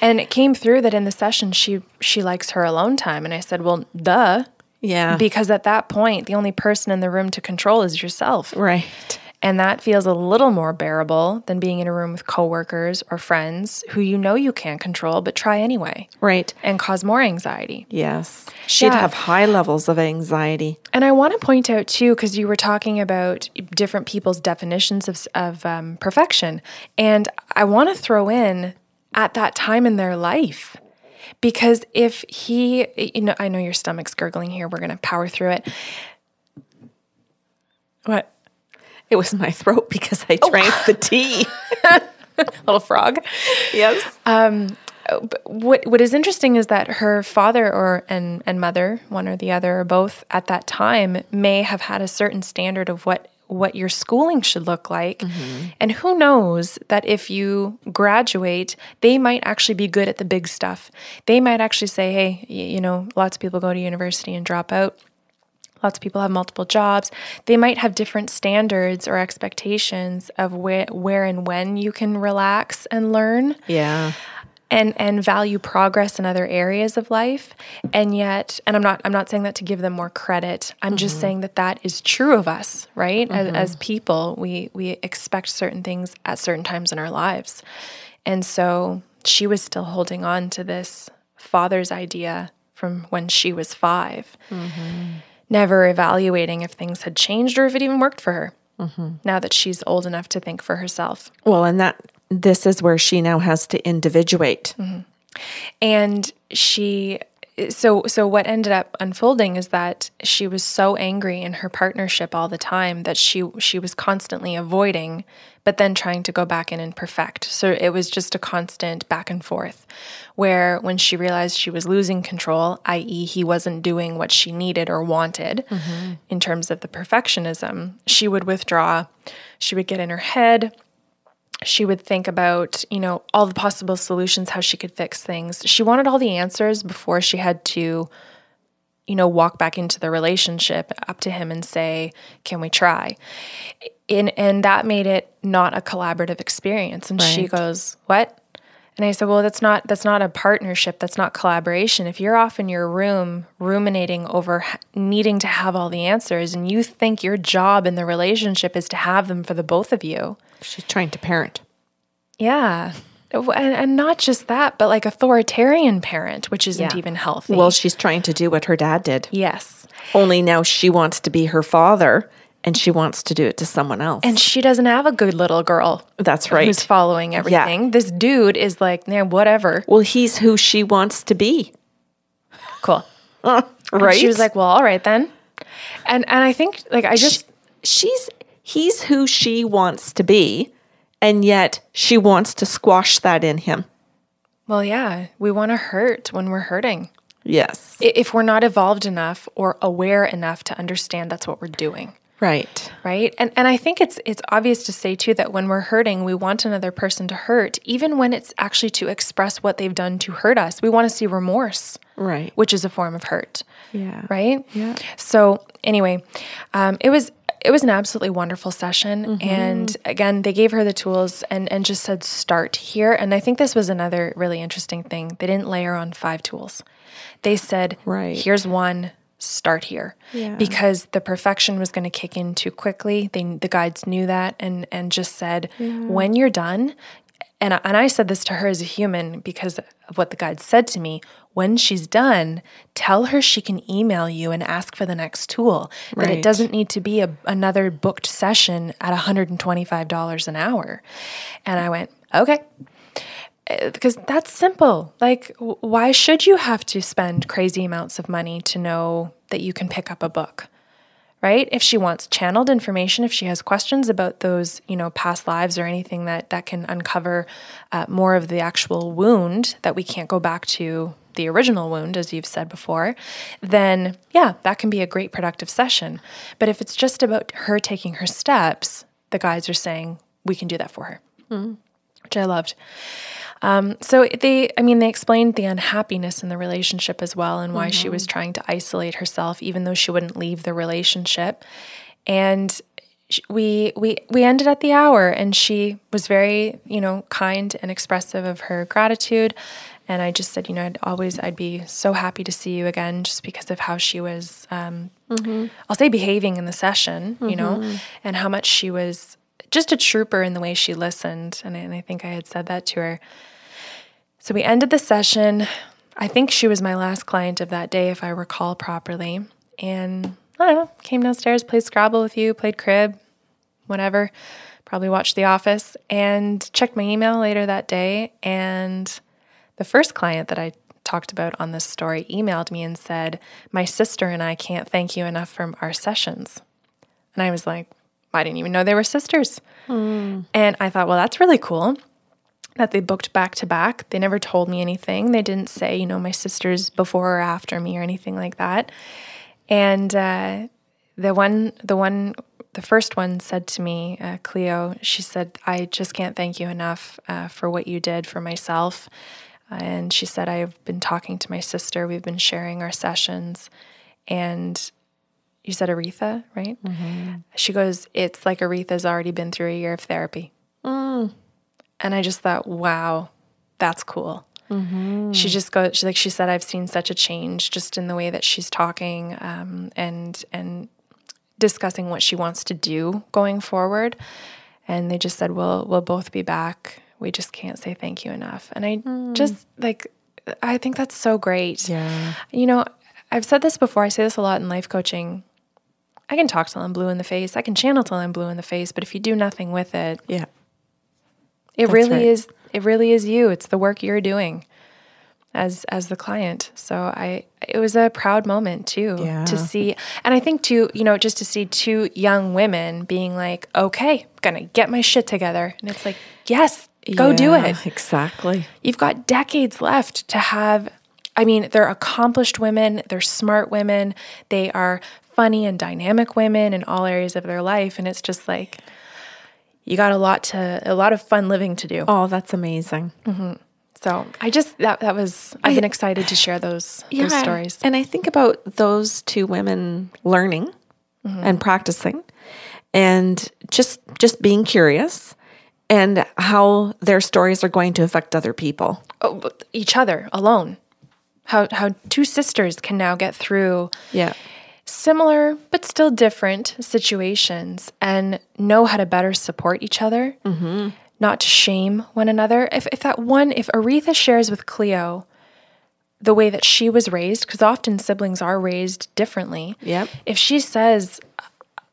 And it came through that in the session she she likes her alone time and I said, "Well, duh. Yeah. Because at that point, the only person in the room to control is yourself. Right. And that feels a little more bearable than being in a room with coworkers or friends who you know you can't control, but try anyway. Right. And cause more anxiety. Yes. She'd yeah. have high levels of anxiety. And I want to point out, too, because you were talking about different people's definitions of, of um, perfection. And I want to throw in at that time in their life. Because if he, you know, I know your stomach's gurgling here. We're going to power through it. What? It was my throat because I oh. drank the tea. Little frog. Yes. Um, what what is interesting is that her father or and and mother, one or the other or both at that time may have had a certain standard of what what your schooling should look like. Mm-hmm. And who knows that if you graduate, they might actually be good at the big stuff. They might actually say, hey, you know, lots of people go to university and drop out. Lots of people have multiple jobs. They might have different standards or expectations of where, where and when you can relax and learn. Yeah and and value progress in other areas of life and yet and i'm not i'm not saying that to give them more credit i'm mm-hmm. just saying that that is true of us right mm-hmm. as, as people we we expect certain things at certain times in our lives and so she was still holding on to this father's idea from when she was 5 mm-hmm. never evaluating if things had changed or if it even worked for her mm-hmm. now that she's old enough to think for herself well and that this is where she now has to individuate. Mm-hmm. And she so so what ended up unfolding is that she was so angry in her partnership all the time that she she was constantly avoiding but then trying to go back in and perfect so it was just a constant back and forth where when she realized she was losing control i.e. he wasn't doing what she needed or wanted mm-hmm. in terms of the perfectionism she would withdraw she would get in her head she would think about, you know, all the possible solutions, how she could fix things. She wanted all the answers before she had to, you know, walk back into the relationship up to him and say, "Can we try?" And and that made it not a collaborative experience. And right. she goes, "What?" And I said, "Well, that's not that's not a partnership. That's not collaboration. If you're off in your room ruminating over needing to have all the answers and you think your job in the relationship is to have them for the both of you, She's trying to parent. Yeah. And, and not just that, but like authoritarian parent, which isn't yeah. even healthy. Well, she's trying to do what her dad did. Yes. Only now she wants to be her father and she wants to do it to someone else. And she doesn't have a good little girl. That's right. Who's following everything. Yeah. This dude is like, man, whatever. Well, he's who she wants to be. Cool. Uh, right. And she was like, well, all right then. And and I think like I just she, she's he's who she wants to be, and yet she wants to squash that in him. Well, yeah, we want to hurt when we're hurting. Yes. If we're not evolved enough or aware enough to understand that's what we're doing. Right. Right? And and I think it's it's obvious to say too that when we're hurting, we want another person to hurt, even when it's actually to express what they've done to hurt us. We want to see remorse. Right. Which is a form of hurt. Yeah. Right? Yeah. So anyway, um, it was it was an absolutely wonderful session. Mm-hmm. And again, they gave her the tools and, and just said, start here. And I think this was another really interesting thing. They didn't layer on five tools. They said, right. here's one, start here. Yeah. Because the perfection was going to kick in too quickly. They, the guides knew that and, and just said, yeah. when you're done, and I, and I said this to her as a human because of what the guide said to me. When she's done, tell her she can email you and ask for the next tool. Right. That it doesn't need to be a, another booked session at $125 an hour. And I went, okay. Uh, because that's simple. Like, why should you have to spend crazy amounts of money to know that you can pick up a book? Right? If she wants channeled information, if she has questions about those, you know, past lives or anything that that can uncover uh, more of the actual wound that we can't go back to the original wound, as you've said before, then yeah, that can be a great productive session. But if it's just about her taking her steps, the guides are saying we can do that for her, mm. Which I loved. Um, so they, I mean, they explained the unhappiness in the relationship as well and why mm-hmm. she was mm-hmm. trying to isolate herself, even though she wouldn't leave the relationship. And we we we ended at the hour, and she was very, you know, kind and expressive of her gratitude. And I just said, you know, I'd always, I'd be so happy to see you again, just because of how she was, um, mm-hmm. I'll say, behaving in the session, you mm-hmm. know, and how much she was just a trooper in the way she listened. And, and I think I had said that to her. So we ended the session. I think she was my last client of that day, if I recall properly. And I don't know, came downstairs, played Scrabble with you, played crib, whatever. Probably watched The Office and checked my email later that day. And the first client that I talked about on this story emailed me and said, My sister and I can't thank you enough for our sessions. And I was like, I didn't even know they were sisters. Mm. And I thought, well, that's really cool that they booked back to back. They never told me anything. They didn't say, you know, my sister's before or after me or anything like that. And uh, the one, the one, the first one said to me, uh, Cleo, she said, I just can't thank you enough uh, for what you did for myself. and she said, I've been talking to my sister. We've been sharing our sessions. And you said Aretha, right? Mm-hmm. She goes, It's like Aretha's already been through a year of therapy. Mm. And I just thought, wow, that's cool. Mm-hmm. She just goes. She like she said, I've seen such a change just in the way that she's talking um, and and discussing what she wants to do going forward. And they just said, "We'll we'll both be back. We just can't say thank you enough." And I mm. just like, I think that's so great. Yeah. You know, I've said this before. I say this a lot in life coaching. I can talk till I'm blue in the face. I can channel till I'm blue in the face. But if you do nothing with it, yeah, it That's really right. is it really is you. It's the work you're doing. as as the client. So I it was a proud moment too Yeah. to see and I think too, you know, just to see two young women being like, "Okay, gonna get my shit together." And it's like, "Yes, go do it." Exactly. You've got decades left to have I mean, they're accomplished women, they're smart women, they are funny and dynamic women in all areas of their life and it's just like you got a lot to a lot of fun living to do. Oh, that's amazing. So I just that that was I've been excited to share those those stories. And I think about those two women learning Mm-hmm. and practicing and just just being curious and how their stories are going to affect other people. Oh, each other alone. How how two sisters can now get through Yeah. Similar but still different situations and know how to better support each other, mm-hmm. not to shame one another. If if that one if Aretha shares with Cleo the way that she was raised, because often siblings are raised differently. Yep. If she says,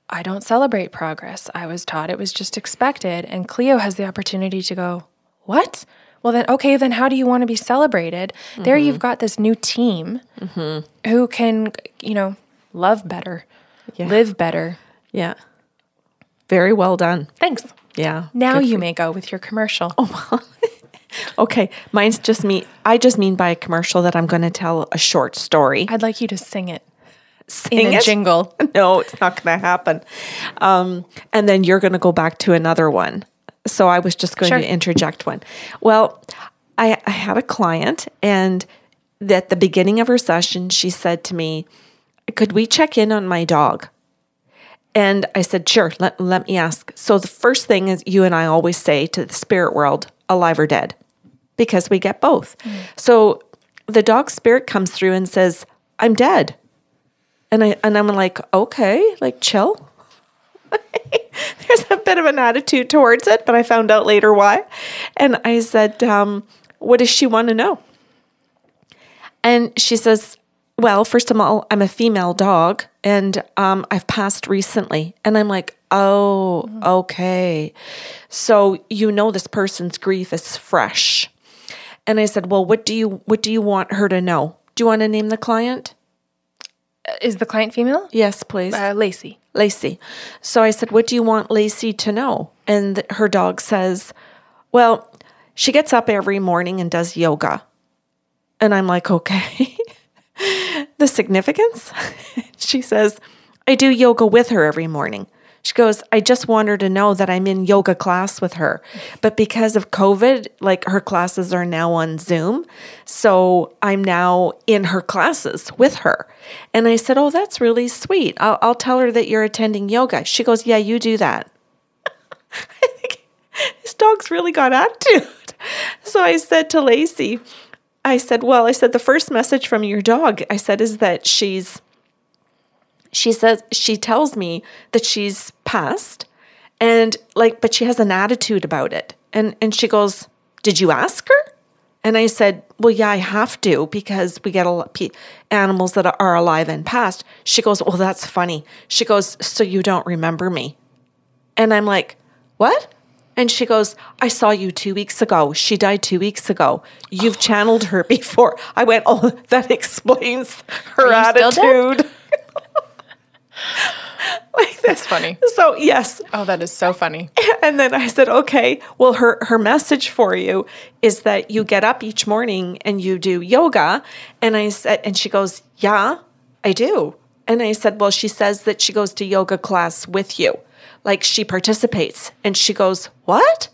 I don't celebrate progress, I was taught it was just expected, and Cleo has the opportunity to go, What? Well, then, okay, then how do you want to be celebrated? There you've got this new team who can, you know, love better, Yeah. live better. Yeah. Very well done. Thanks. Yeah. Now you may go with your commercial. Oh, Okay. Mine's just me. I just mean by a commercial that I'm going to tell a short story. I'd like you to sing it Sing in a it? jingle. no, it's not going to happen. Um, and then you're going to go back to another one. So I was just going Sure. to interject one. Well, I, I had a client, and at the beginning of her session, she said to me, Could we check in on my dog? And I said, Sure, let, let me ask. So the first thing is you and I always say to the spirit world, alive or dead, because we get both. So the dog spirit comes through and says, I'm dead. And I and I'm like, okay, like chill. There's a bit of an attitude towards it, but I found out later why. And I said, um, what does she want to know? And she says, well, first of all, I'm a female dog and um, I've passed recently. And I'm like, oh, okay. So you know this person's grief is fresh. And I said, well, what do you what do you want her to know? Do you want to name the client? Is the client female? Yes, please. Uh, Lacey. Lacey. So I said, What do you want Lacey to know? And th- her dog says, Well, she gets up every morning and does yoga. And I'm like, Okay. the significance? she says, I do yoga with her every morning. She goes, I just want her to know that I'm in yoga class with her. But because of COVID, like her classes are now on Zoom. So I'm now in her classes with her. And I said, Oh, that's really sweet. I'll, I'll tell her that you're attending yoga. She goes, Yeah, you do that. I think this dog's really got attitude. So I said to Lacey, I said, Well, I said, the first message from your dog, I said, is that she's she says she tells me that she's passed and like but she has an attitude about it. And and she goes did you ask her? And i said well yeah i have to because we get a lot pe- animals that are alive and passed. She goes well that's funny. She goes so you don't remember me. And i'm like what and she goes i saw you two weeks ago. She died two weeks ago. You've channeled her before. I went oh that explains her Are still dead? attitude. Like That's funny. so yes. Oh, that is so funny. and then i said okay well her her message for you is that you get up each morning and you do yoga. And i said and she goes yeah i do. And i said well she says that she goes to yoga class with you like she participates and she goes what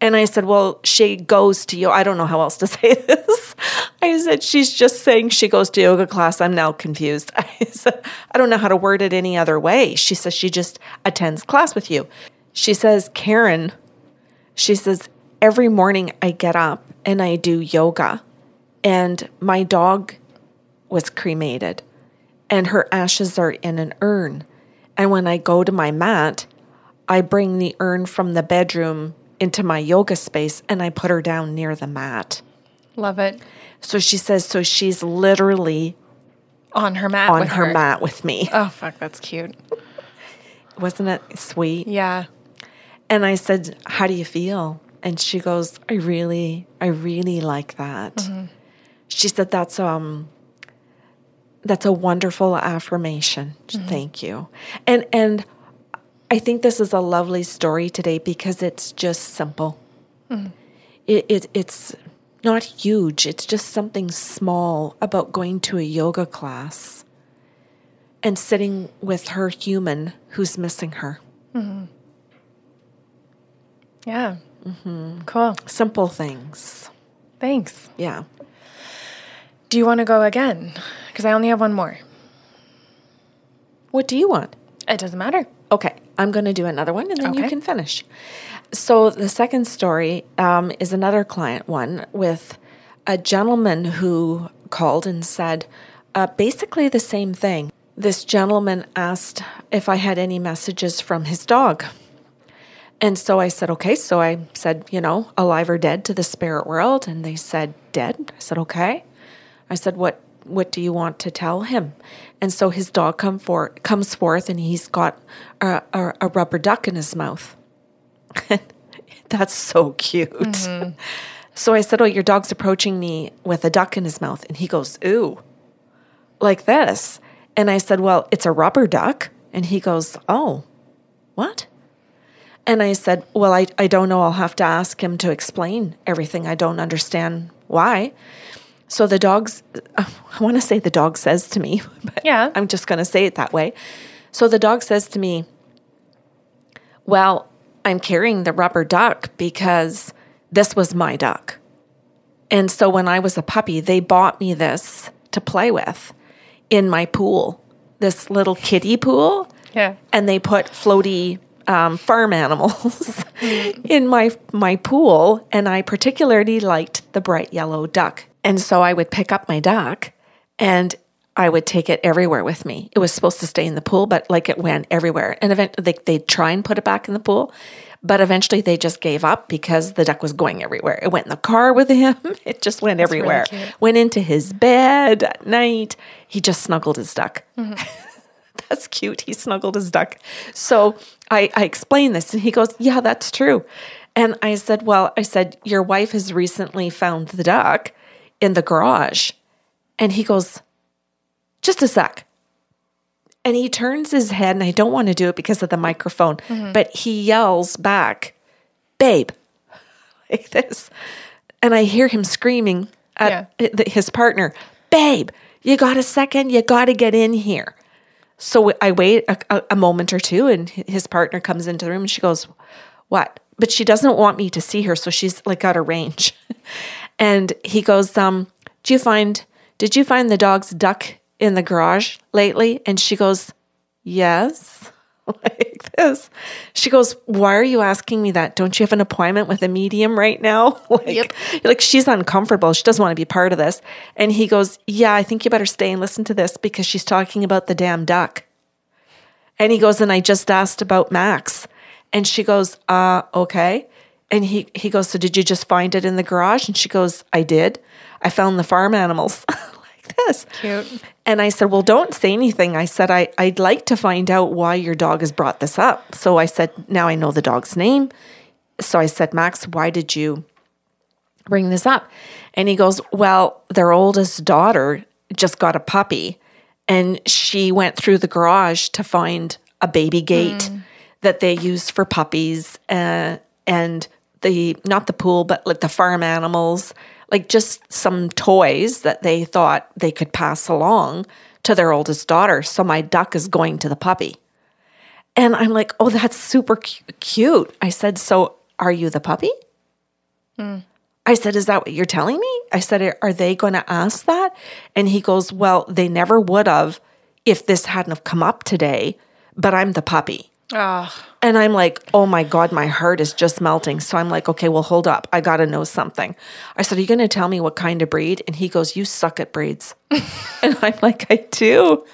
and I said, Well, she goes to yoga. I don't know how else to say this. I said, She's just saying she goes to yoga class. I'm now confused. I said, I don't know how to word it any other way. She says, She just attends class with you. She says, Karen, she says, Every morning I get up and I do yoga, and my dog was cremated, and her ashes are in an urn. And when I go to my mat, I bring the urn from the bedroom into my yoga space and I put her down near the mat. Love it. So she says, so she's literally On her mat. on with her, mat with me. Oh, fuck, that's cute. Wasn't it sweet? Yeah. And I said, How do you feel? And she goes, I really, I really like that. she said, That's um that's a wonderful affirmation. Mm-hmm. Thank you. And and I think this is a lovely story today because it's just simple. Mm-hmm. It, it it's not huge. It's just something small about going to a yoga class and sitting with her human who's missing her. Mm-hmm. Yeah. Mm-hmm. Cool. Simple things. Thanks. Yeah. Do you want to go again? Because I only have one more. What do you want? It doesn't matter. Okay. I'm going to do another one and then okay. you can finish. So, the second story um, is another client one with a gentleman who called and said uh, basically the same thing. This gentleman asked if I had any messages from his dog. And so I said, okay. So I said, you know, alive or dead to the spirit world. And they said, dead. I said, okay. I said, what what do you want to tell him? And so his dog come for, comes forth and he's got a, a, a rubber duck in his mouth. That's so cute. Mm-hmm. So I said, Oh, your dog's approaching me with a duck in his mouth. And he goes, Ooh, like this. And I said, Well, it's a rubber duck. And he goes, Oh, what? And I said, Well, I, I don't know. I'll have to ask him to explain everything. I don't understand why. So the dog's, I want to say the dog says to me, but yeah. I'm just going to say it that way. So the dog says to me, Well, I'm carrying the rubber duck because this was my duck. And so when I was a puppy, they bought me this to play with in my pool, this little kiddie pool. Yeah. And they put floaty um, farm animals in my my pool, and I particularly liked the bright yellow duck. And so I would pick up my duck, and I would take it everywhere with me. It was supposed to stay in the pool, but like it went everywhere. And eventually, they, they'd try and put it back in the pool, but eventually they just gave up because the duck was going everywhere. It went in the car with him. It just went That's everywhere. Really went into his bed at night. He just snuggled his duck. Mm-hmm. That's cute. He snuggled his duck. So I, I explained this and he goes, Yeah, that's true. And I said, Well, I said, Your wife has recently found the duck in the garage. And he goes, Just a sec. And he turns his head, and I don't want to do it because of the microphone, mm-hmm. but he yells back, Babe, like this. And I hear him screaming at yeah. his partner, Babe, you got a second? You got to get in here. So I wait a, a, moment or two, and his partner comes into the room and she goes, What? But she doesn't want me to see her. So she's like out of range. and he goes, um, Do you find, did you find the dog's duck in the garage lately? And she goes, Yes. like this. She goes, Why are you asking me that? Don't you have an appointment with a medium right now? like, yep. like she's uncomfortable. She doesn't want to be part of this. And he goes, Yeah, I think you better stay and listen to this because she's talking about the damn duck. And he goes, And I just asked about Max. And she goes, Uh, okay. And he, he goes, So did you just find it in the garage? And she goes, I did. I found the farm animals. like this. Cute. And I said, Well, don't say anything. I said, I, I'd like to find out why your dog has brought this up. So I said, Now I know the dog's name. So I said, Max, why did you bring this up? And he goes, Well, their oldest daughter just got a puppy and she went through the garage to find a baby gate mm. that they use for puppies uh, and the not the pool but like the farm animals like just some toys that they thought they could pass along to their oldest daughter. So my duck is going to the puppy. And I'm like, oh, that's super cute. I said, so are you the puppy? Mm. I said, is that what you're telling me? I said, are they going to ask that? And he goes, well, they never would have if this hadn't have come up today, but I'm the puppy. Oh. And I'm like, oh my God, my heart is just melting. So I'm like, okay, well, hold up. I got to know something. I said, are you going to tell me what kind of breed? And he goes, you suck at breeds. and I'm like, I do.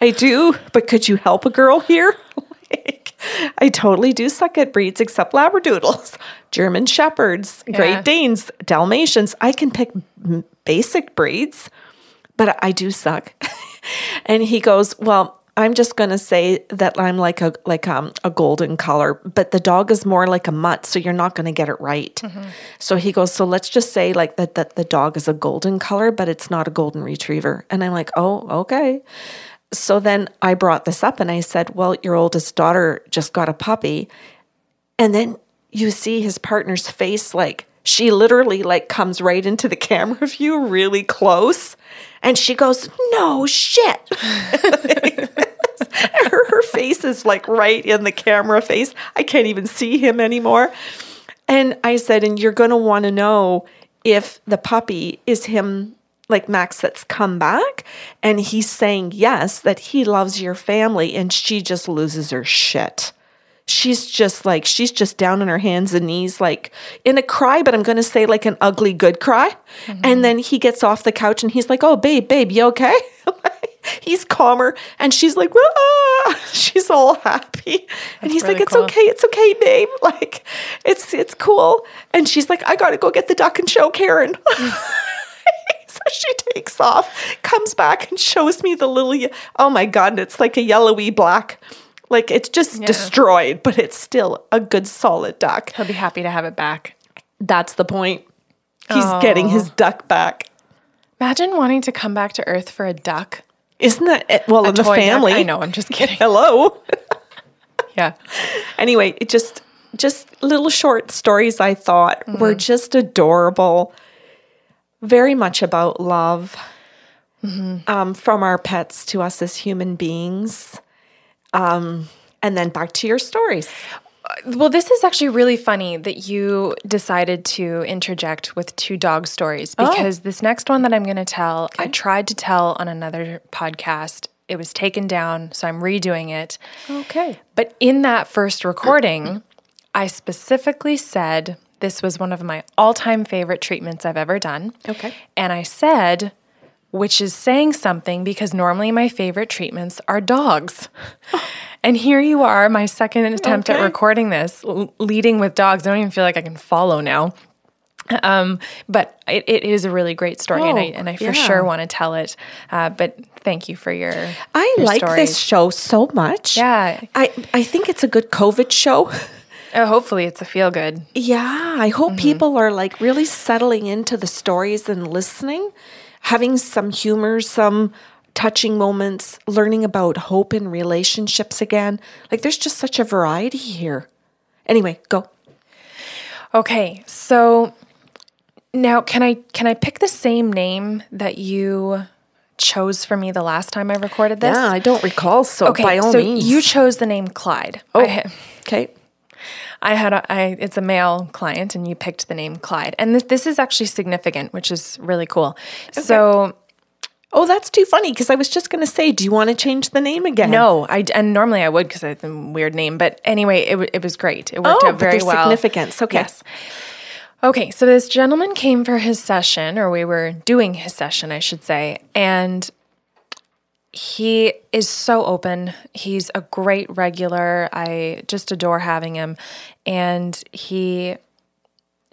I do. But could you help a girl here? like, I totally do suck at breeds except Labradoodles, German Shepherds, yeah. Great Danes, Dalmatians. I can pick basic breeds, but I do suck. and he goes, well, I'm just going to say that I'm like a like um, a golden color, but the dog is more like a mutt, so you're not going to get it right. Mm-hmm. So he goes, so let's just say like that that the dog is a golden color, but it's not a golden retriever. And I'm like, oh, okay. So then I brought this up and I said, well, your oldest daughter just got a puppy, and then you see his partner's face like she literally like comes right into the camera view really close and she goes no shit. Her, her face is like right in the camera face. I can't even see him anymore. And i said and you're going to want to know if the puppy is him like max that's come back? And he's saying yes that he loves your family and she just loses her shit she's just like she's just down on her hands and knees like in a cry but i'm going to say like an ugly good cry. Mm-hmm. and then he gets off the couch and he's like oh babe babe you okay? He's calmer and she's like ah! she's all happy. That's and he's really like it's cool. okay it's okay babe. Like it's it's cool. And she's like i gotta go get the duck and show karen. So she takes off comes back and shows me the lily oh my god it's like a yellowy black like it's just yeah. destroyed, but it's still a good solid duck. He'll be happy to have it back. That's the point. He's oh. getting his duck back. Imagine wanting to come back to Earth for a duck. Isn't that it? well a in the family? Duck? I know. I'm just kidding. Hello. yeah. Anyway, it just just little short stories I thought mm-hmm. were just adorable. Very much about love mm-hmm. um, from our pets to us as human beings. Um, and then back to your stories. Well, this is actually really funny that you decided to interject with two dog stories oh. because oh. this next one that I'm going to tell, okay. I tried to tell on another podcast. It was taken down, so I'm redoing it. Okay. But in that first recording, I specifically said this was one of my all time favorite treatments I've ever done. Okay. And I said which is saying something because normally my favorite treatments are dogs. and here you are, my second attempt okay. at recording this, leading with dogs. I don't even feel like I can follow now. Um, but it, it is a really great story, oh, and I and I for yeah. sure want to tell it. Uh, but thank you for your. I your like stories. this show so much. Yeah, I I think it's a good COVID show. Oh, hopefully, it's a feel good. Yeah, I hope mm-hmm. people are like really settling into the stories and listening having some humor, some touching moments, learning about hope in relationships again. Like there's just such a variety here. Anyway, go. Okay, so now can I can I pick the same name that you chose for me the last time I recorded this? Yeah, I don't recall. So okay, by all so means, you chose the name Clyde. Oh, I, okay. I had a, I, it's a male client, and you picked the name Clyde, and this, this is actually significant, which is really cool. Okay. So. Oh, that's too funny because I was just going to say, do you want to change the name again? No, I and normally I would because it's a weird name, but anyway, it, it was great. It worked oh, out very well. Significance, okay. Yes. Okay, so this gentleman came for his session, or we were doing his session, I should say, and he is so open. He's a great regular. I just adore having him. And he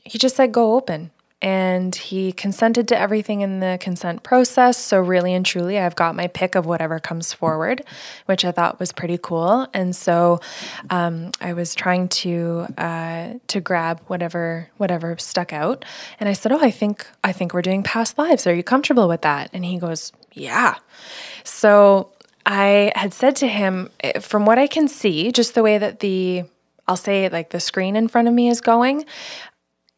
he just said go open. And he consented to everything in the consent process. So really and truly I've got my pick of whatever comes forward, which I thought was pretty cool. And so um, I was trying to uh, to grab whatever whatever stuck out. And I said, Oh, I think I think we're doing past lives. Are you comfortable with that? And he goes, Yeah. So I had said to him, eh, from what I can see, just the way that the, I'll say like the screen in front of me is going,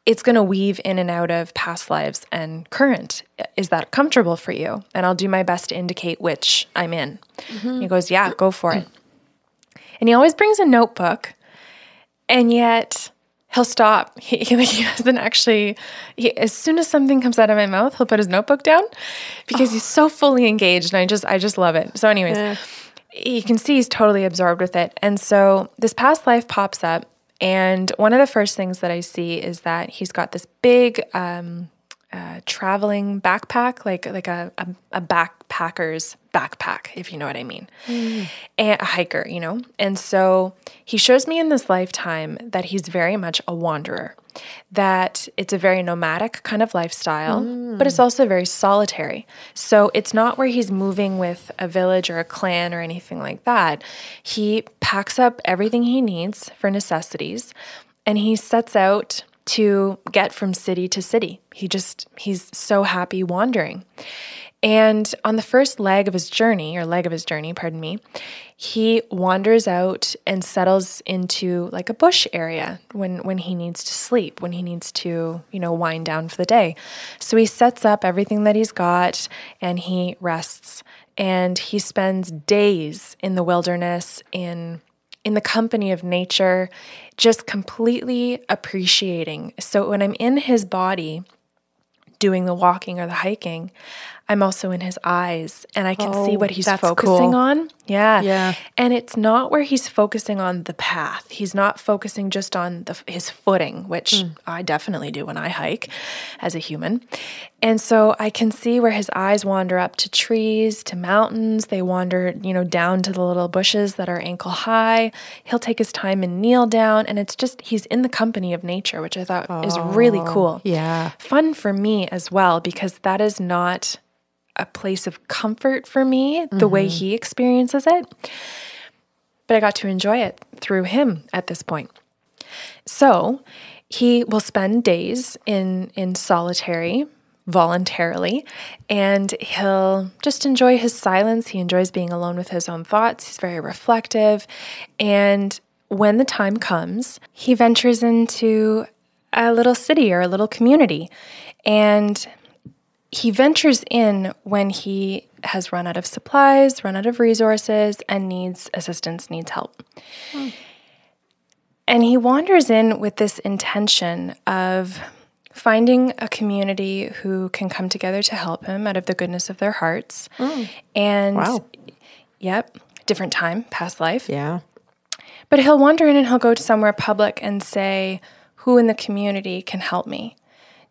it's going to weave in and out of past lives and current. Is that comfortable for you? And I'll do my best to indicate which I'm in. Mm-hmm. He goes, Yeah, go for it. And he always brings a notebook. And yet, he'll stop. He, he, he doesn't actually, he, as soon as something comes out of my mouth, he'll put his notebook down because oh. he's so fully engaged. And I just, I just love it. So, anyways, yeah. you can see he's totally absorbed with it. And so this past life pops up. And one of the first things that I see is that he's got this big, um, uh, traveling backpack, like like a, a, a, backpacker's backpack, if you know what I mean, mm. and a hiker, you know. And so he shows me in this lifetime that he's very much a wanderer. that it's a very nomadic kind of lifestyle, mm. but it's also very solitary. So it's not where he's moving with a village or a clan or anything like that. He packs up everything he needs for necessities and he sets out to get from city to city. He just, he's so happy wandering. And on the first leg of his journey, or leg of his journey, pardon me, he wanders out and settles into like a bush area when when he needs to sleep, when he needs to, you know, wind down for the day. So he sets up everything that he's got and he rests and he spends days in the wilderness in in the company of nature, just completely appreciating. So when I'm in his body doing the walking or the hiking, I'm also in his eyes and I can oh, see what he's focusing cool. on. Yeah. Yeah. And it's not where he's focusing on the path. He's not focusing just on the, his footing, which mm. I definitely do when I hike as a human. And so I can see where his eyes wander up to trees, to mountains. They wander, you know, down to the little bushes that are ankle high. He'll take his time and kneel down. And it's just, he's in the company of nature, which I thought oh, is really cool. Yeah. Fun for me as well, because that is not a place of comfort for me the mm-hmm. way he experiences it. But I got to enjoy it through him at this point. So he will spend days in in solitary voluntarily and he'll just enjoy his silence he enjoys being alone with his own thoughts he's very reflective and when the time comes he ventures into a little city or a little community and he ventures in when he has run out of supplies, run out of resources, and needs assistance, needs help. Hmm. And he wanders in with this intention of finding a community who can come together to help him out of the goodness of their hearts. Mm. And, wow. yep, different time, past life. Yeah. But he'll wander in and he'll go to somewhere public and say, Who in the community can help me?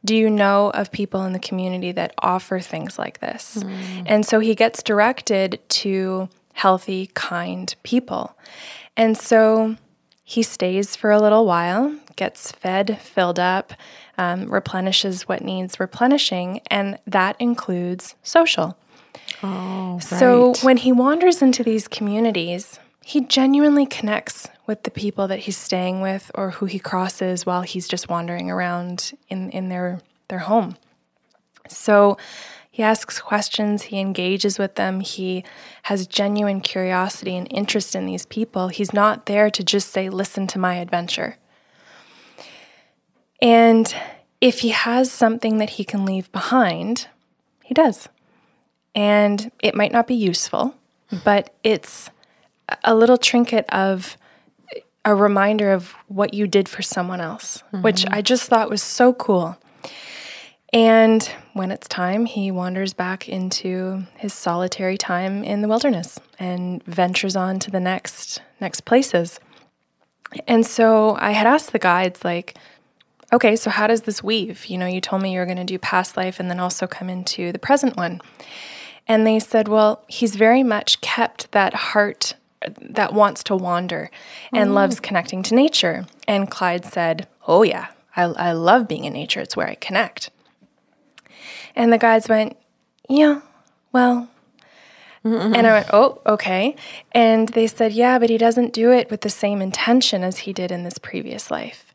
Do you know of people in the community that offer things like this? Mm. And so he gets directed to healthy, kind people. And so he stays for a little while, gets fed, filled up, um, replenishes what needs replenishing, and that includes social. Oh, right. So when he wanders into these communities, he genuinely connects with the people that he's staying with or who he crosses while he's just wandering around in, in their, their home. So he asks questions, he engages with them, he has genuine curiosity and interest in these people. He's not there to just say, Listen to my adventure. And if he has something that he can leave behind, he does. And it might not be useful, but it's a little trinket of a reminder of what you did for someone else, mm-hmm. which I just thought was so cool. And when it's time, he wanders back into his solitary time in the wilderness and ventures on to the next next places. And so I had asked the guides like, okay, so how does this weave? You know, you told me you were going to do past life and then also come into the present one. And they said, well, he's very much kept that heart that wants to wander and mm. loves connecting to nature. And Clyde said, Oh, yeah, I, I love being in nature. It's where I connect. And the guides went, Yeah, well, and I went, Oh, okay. And they said, Yeah, but he doesn't do it with the same intention as he did in this previous life.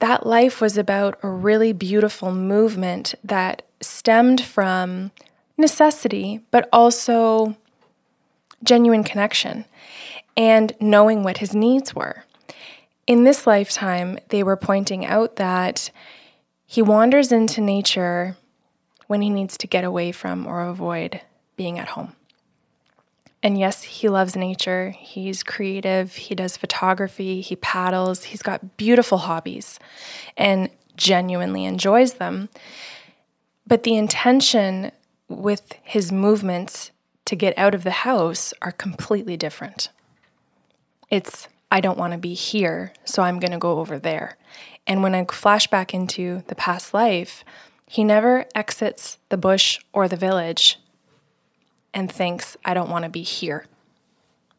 That life was about a really beautiful movement that stemmed from necessity, but also genuine connection and knowing what his needs were. In this lifetime, they were pointing out that he wanders into nature when he needs to get away from or avoid being at home. And yes, he loves nature. He's creative. He does photography. He paddles. He's got beautiful hobbies and genuinely enjoys them. But the intention with his movements to get out of the house are completely different. It's, I don't want to be here, so I'm going to go over there. And when I flash back into the past life, he never exits the bush or the village and thinks, I don't want to be here.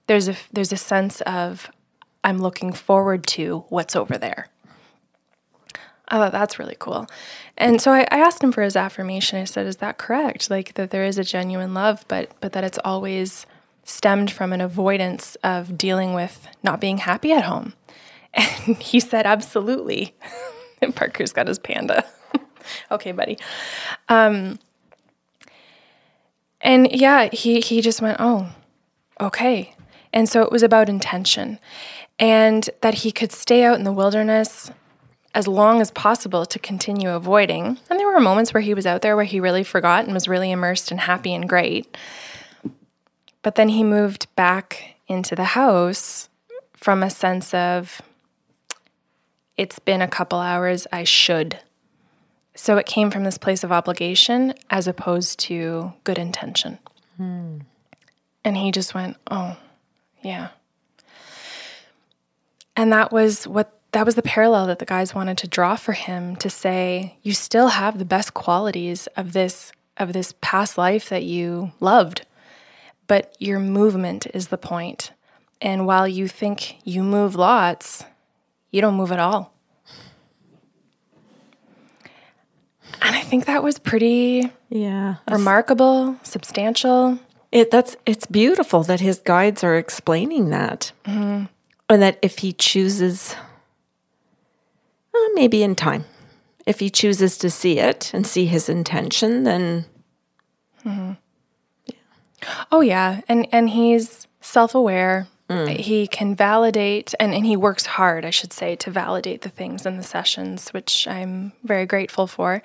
There's a, there's a sense of, I'm looking forward to what's over there. I thought that's really cool. And so I, I, asked him for his affirmation. I said, "Is that correct? Like that there is a genuine love, but but that it's always stemmed from an avoidance of dealing with not being happy at home." And he said, "Absolutely." and Parker's got his panda. okay, buddy. Um, and yeah, he he just went, "Oh, okay." And so it was about intention, and that he could stay out in the wilderness as long as possible to continue avoiding. And there were moments where he was out there where he really forgot and was really immersed and happy and great. But then he moved back into the house from a sense of, it's been a couple hours, I should. So it came from this place of obligation as opposed to good intention. Hmm. And he just went, oh, yeah. And that was what that was the parallel that the guys wanted to draw for him to say you still have the best qualities of this of this past life that you loved but your movement is the point. point and while you think you move lots you don't move at all and i think that was pretty yeah remarkable substantial it that's it's beautiful that his guides are explaining that mm-hmm. and that if he chooses uh, maybe in time. If he chooses to see it and see his intention, then. Mm-hmm. Yeah. Oh, yeah. And, and he's self aware. Mm. He can validate, and, and he works hard, I should say, to validate the things in the sessions, which I'm very grateful for.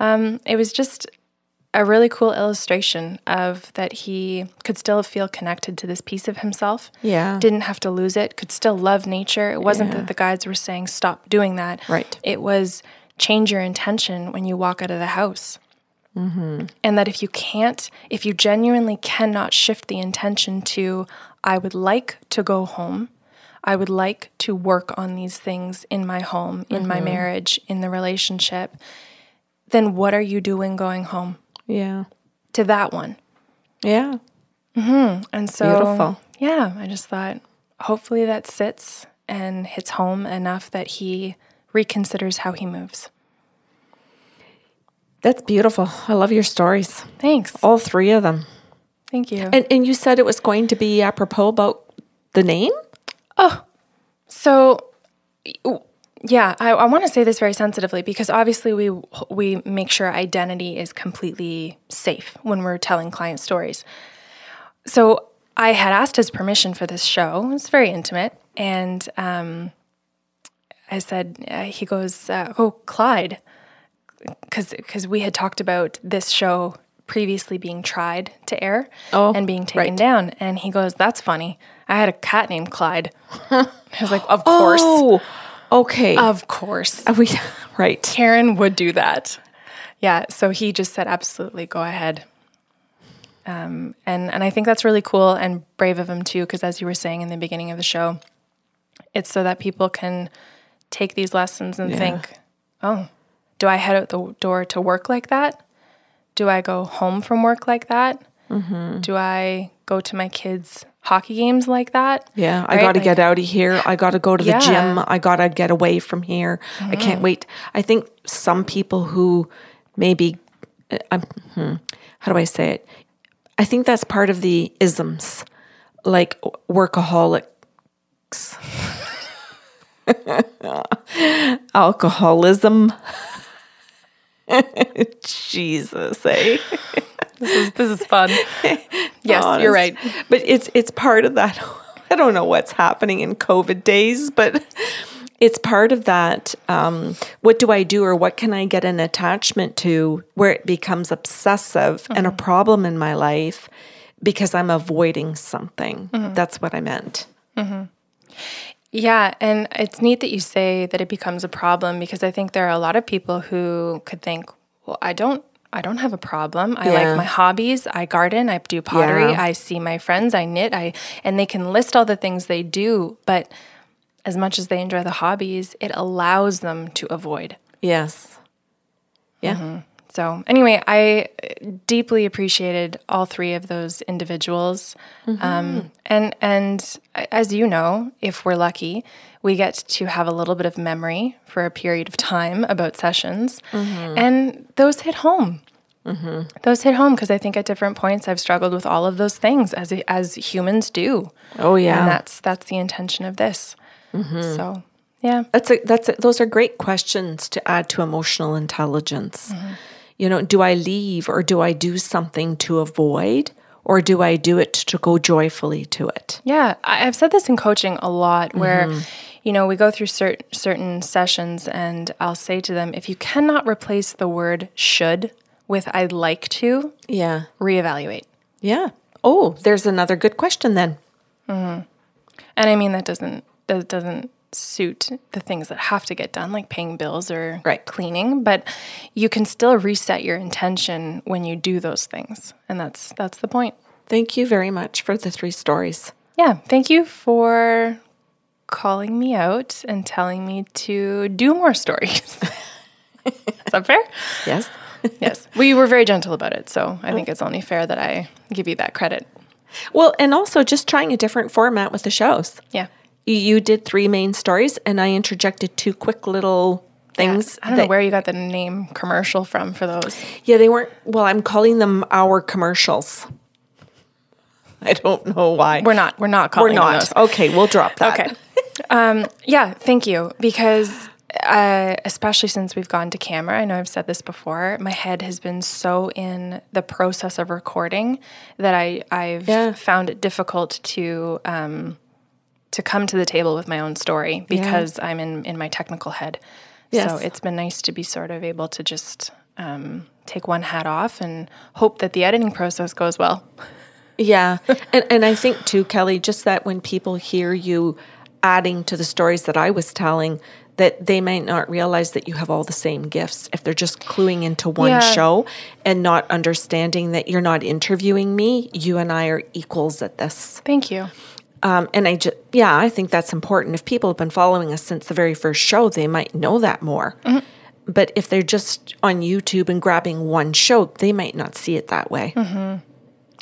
Um, it was just a really cool illustration of that he could still feel connected to this piece of himself. Yeah. Didn't have to lose it, could still love nature. It wasn't yeah. that the guides were saying stop doing that. Right. It was change your intention when you walk out of the house. Mm-hmm. And that if you can't, if you genuinely cannot shift the intention to, I would like to go home, I would like to work on these things in my home, in mm-hmm. my marriage, in the relationship, then what are you doing going home? Yeah. To that one. Yeah. Mm-hmm. And so, Beautiful. yeah, I just thought hopefully that sits and hits home enough that he reconsiders how he moves. That's beautiful. I love your stories. Thanks. All three of them. Thank you. And and you said it was going to be apropos about the name? Oh. So yeah, I, I want to say this very sensitively because obviously we we make sure identity is completely safe when we're telling client stories. So I had asked his permission for this show. It's very intimate, and um, I said uh, he goes, uh, "Oh, Clyde," because because we had talked about this show previously being tried to air oh, and being taken right. down, and he goes, "That's funny. I had a cat named Clyde." I was like, "Of course." Oh. Okay. Of course. we, right. Karen would do that. Yeah. So he just said, absolutely, go ahead. Um, and, and I think that's really cool and brave of him too, because as you were saying in the beginning of the show, it's so that people can take these lessons and yeah. think, oh, do I head out the door to work like that? Do I go home from work like that? Mm-hmm. Do I go to my kids' hockey games like that. Yeah, right? I got to like, get out of here. I got to go to the yeah. gym. I got to get away from here. Mm-hmm. I can't mm-hmm. wait. I think some people who maybe, uh, hmm, how do I say it? I think that's part of the isms, like workaholics. Alcoholism. Jesus, eh? this is this is fun. Yes, honest. you're right. But it's it's part of that. I don't know what's happening in COVID days, but it's part of that. Um, what do I do, or what can I get an attachment to, where it becomes obsessive mm-hmm. and a mm-hmm. problem in my life because I'm avoiding something. Mm-hmm. That's what I meant. Mm-hmm. Yeah, and it's neat that you say that it becomes a problem because I think there are a lot of people who could think, well, I don't I don't have a problem. I yeah. like my hobbies. I garden, I do pottery, yeah. I see my friends, I knit, I and they can list all the things they do, but as much as they enjoy the hobbies, it allows them to avoid. Yes. Yeah. Mm-hmm. So, anyway, I deeply appreciated all three of those individuals. Mm-hmm. Um, and, and as you know, if we're lucky, we get to have a little bit of memory for a period of time about sessions. Mm-hmm. And those hit home. Mm-hmm. Those hit home because I think at different points I've struggled with all of those things as as humans do. Oh yeah, and that's that's the intention of this. Mm-hmm. So yeah, that's a, that's a, those are great questions to add to emotional intelligence. Mm-hmm. You know, do I leave or do I do something to avoid? Or do I do it to go joyfully to it? Yeah, I've said this in coaching a lot where, mm-hmm. you know, we go through certain certain sessions and I'll say to them, if you cannot replace the word should with I'd like to, yeah, reevaluate. Yeah. Oh, there's another good question then. Mm-hmm. And I mean that doesn't that doesn't suit the things that have to get done, like paying bills or right. cleaning, but you can still reset your intention when you do those things, and that's that's the point. Thank you very much for the three stories. Yeah, thank you for calling me out and telling me to do more stories. Is that fair? Yes yes. We were very gentle about it. So I think oh. it's only fair that I give you that credit. Well, and also just trying a different format with the shows. Yeah. You did three main stories, and I interjected two quick little things. Yeah, I don't that, know where you got the name commercial from for those. Yeah, they weren't, well, I'm calling them our commercials. I don't know why. We're not. We're not calling We're not. Okay, we'll drop that. Okay. um, yeah, thank you. Because uh, especially since we've gone to camera, I know I've said this before. My head has been so in the process of recording that I I've yeah. found it difficult to um, to come to the table with my own story because yeah. I'm in in my technical head. Yes. So it's been nice to be sort of able to just um, take one hat off and hope that the editing process goes well. Yeah, and and I think too, Kelly, just that when people hear you adding to the stories that I was telling that they might not realize that you have all the same gifts if they're just cluing into one yeah. show and not understanding that you're not interviewing me. You and I are equals at this. Thank you. Um, and I just, yeah, I think that's important. If people have been following us since the very first show, they might know that more. Mm-hmm. But if they're just on YouTube and grabbing one show, they might not see it that way. Mm-hmm.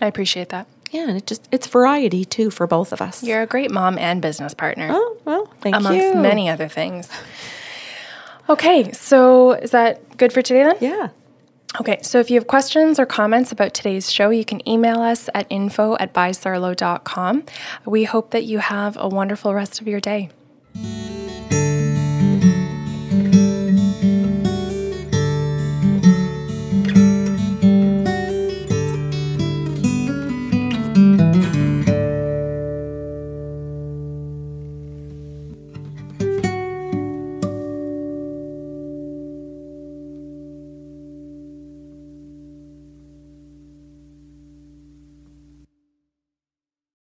I appreciate that. Yeah, and it just it's variety too for both of us. You're a great mom and business partner. Oh, well, thank amongst you. Amongst many other things. Okay, so is that good for today then? Yeah. Okay, so if you have questions or comments about today's show, you can email us at info at bysarlo.com. We hope that you have a wonderful rest of your day.